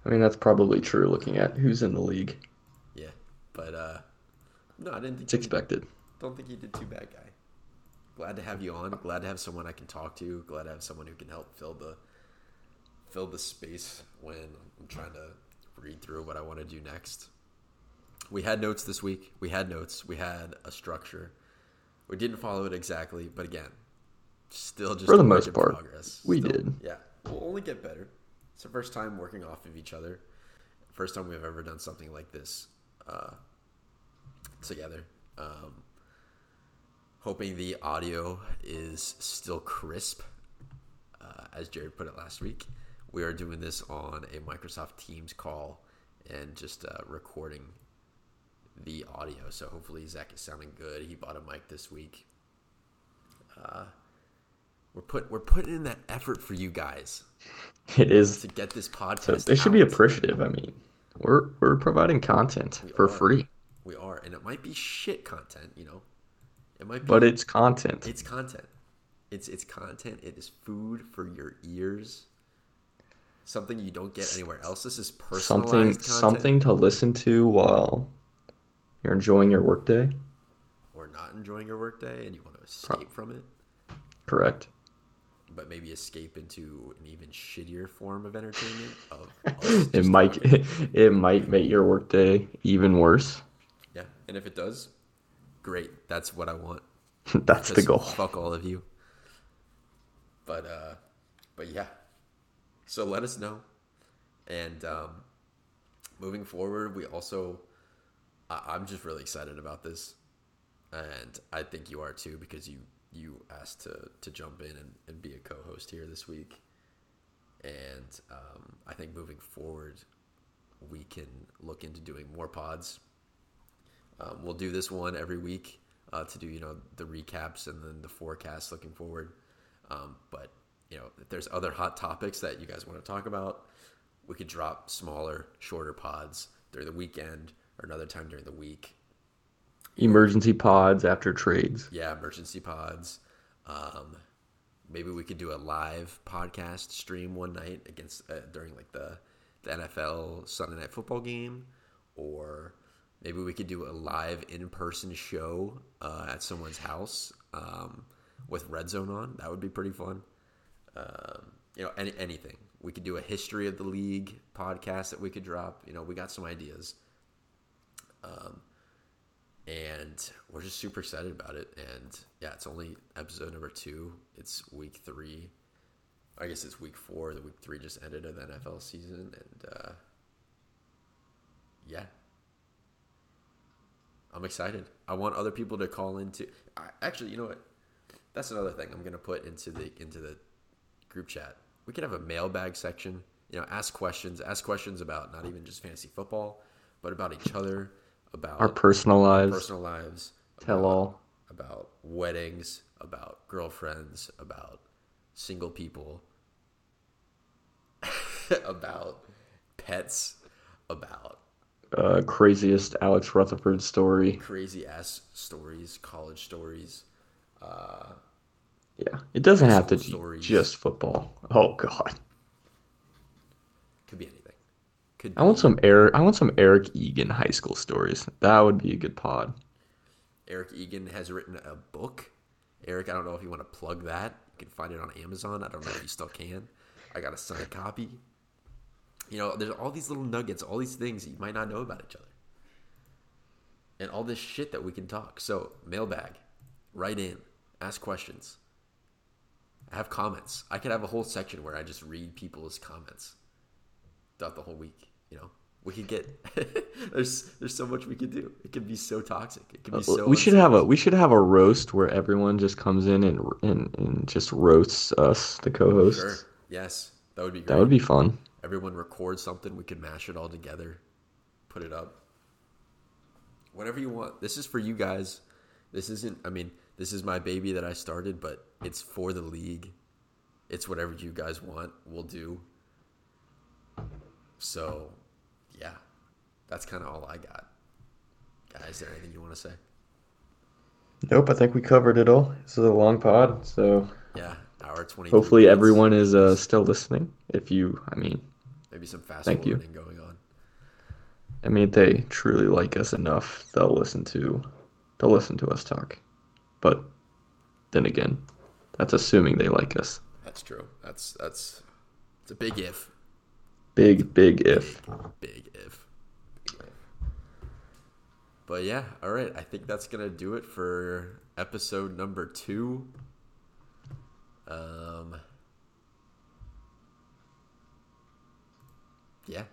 I mean, that's probably true looking at who's in the league. Yeah, but uh, no, I didn't think It's expected. don't think you did too bad, guy. Glad to have you on. Glad to have someone I can talk to. Glad to have someone who can help fill the fill the space when I'm trying to read through what I want to do next. We had notes this week. We had notes. We had a structure. We didn't follow it exactly, but again, still just For the most part, progress. we Still- did. Yeah, we'll only get better. It's the first time working off of each other. First time we've ever done something like this uh, together. Um, hoping the audio is still crisp, uh, as Jared put it last week. We are doing this on a Microsoft Teams call and just uh, recording the audio. So hopefully Zach is sounding good. He bought a mic this week. Uh, we're put we're putting in that effort for you guys It is. to get this podcast. they should be appreciative. I mean, we're we're providing content We for are. free, We are, and it might be shit content, you know. It might be, but it's content. it's content. It's it's content. It is food for your ears. Something you don't get anywhere else. This is personalized Something content. something to listen to while you're enjoying your workday. or not enjoying your workday and you want to escape from it, Correct. But maybe escape into an even shittier form of entertainment. Of It might talking. it might make your workday even worse. yeah, and if it does, great. That's what I want. That's the goal. Fuck all of you. But uh, but yeah. So let us know. And um, moving forward, we also, I, I'm just really excited about this, and I think you are too because you you asked to to jump in and, and be a co-host here this week, and um, I think moving forward, we can look into doing more pods. Um, we'll do this one every week uh, to do you know the recaps and then the forecast looking forward. Um, but you know if there's other hot topics that you guys want to talk about, we could drop smaller, shorter pods during the weekend or another time during the week. Emergency pods after trades. Yeah, emergency pods. Um, maybe we could do a live podcast stream one night against uh, during like the the NFL Sunday Night Football game, or maybe we could do a live in person show uh, at someone's house um, with Red Zone on. That would be pretty fun. Um, you know, any, anything. We could do a history of the league podcast that we could drop. You know, we got some ideas. Um, and we're just super excited about it. And yeah, it's only episode number two. It's week three. I guess it's week four. The week three just ended of the NFL season, and uh, yeah, I'm excited. I want other people to call into. I, actually, you know what? That's another thing I'm gonna put into the into the group chat. We could have a mailbag section. You know, ask questions. Ask questions about not even just fantasy football, but about each other, about Our personal lives. personal lives, Tell about- all. about weddings, about girlfriends, about single people, about pets, about Uh, craziest Alex Rutherford story. crazy ass stories, college stories. Uh, Yeah, it doesn't have to be stories. just football. Oh God, could be anything. Could I want be some Eric. I want some Eric Egan high school stories. That would be a good pod. Eric Egan has written a book. Eric, I don't know if you want to plug that. You can find it on Amazon. I don't know if you still can. I got a signed copy. You know, there's all these little nuggets, all these things that you might not know about each other. And all this shit that we can talk. So, mailbag, write in, ask questions, I have comments. I could have a whole section where I just read people's comments throughout the whole week. You know, we could get there's there's so much we could do. It could be so toxic. It could be so. Uh, we should have a we should have a roast where everyone just comes in and and, and just roasts us, the co-hosts. Sure. Yes, that would be great. That would be fun. Everyone record something. We could mash it all together, put it up. Whatever you want. This is for you guys. This isn't. I mean, this is my baby that I started, but it's for the league. It's whatever you guys want. We'll do. So, yeah, that's kind of all I got. Guys, is there anything you want to say? Nope, I think we covered it all. This is a long pod, so Yeah, hour twenty. hopefully everyone is uh, still listening. If you, I mean, maybe some fast Thank you. going on. I mean, they truly like us enough, they'll listen to, they'll listen to us talk. But then again, that's assuming they like us. That's true. That's that's it's a big if. Big, big if. Big if. But yeah, all right. I think that's gonna do it for episode number two. Um. Yeah,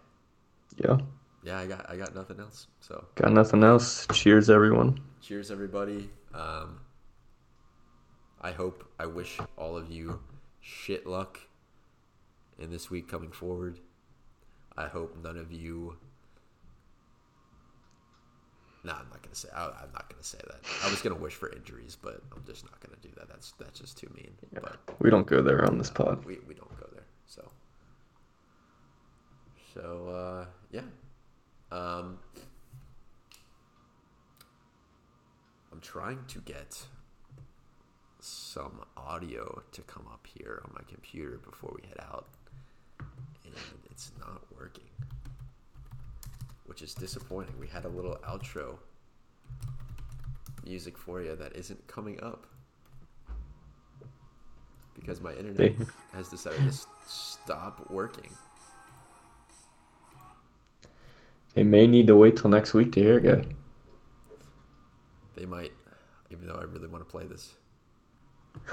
Yeah. yeah. I got I got nothing else. So Got nothing else. Cheers, everyone. cheers, everybody. Um. I hope I wish all of you shit luck in this week coming forward. I hope none of you. No, I'm not gonna say. I, I'm not gonna say that. I was gonna wish for injuries, but I'm just not gonna do that. That's that's just too mean. But We don't go there on this pod. we we don't go there. So. So uh, yeah. Um, I'm trying to get some audio to come up here on my computer before we head out, and it's not working, which is disappointing. We had a little outro music for you that isn't coming up because my internet has decided to s- stop working. They may need to wait till next week to hear it, guy. They might, even though I really want to play this.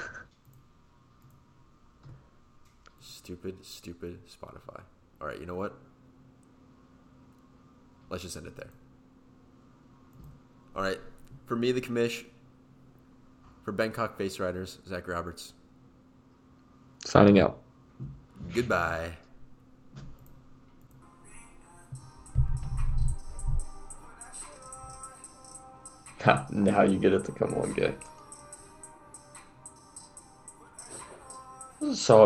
stupid, stupid Spotify. All right, you know what? Let's just end it there. All right, for me, the commish. For Bangkok Face Riders, Zach Roberts. Signing out. Goodbye. now you get it to come on, gay. So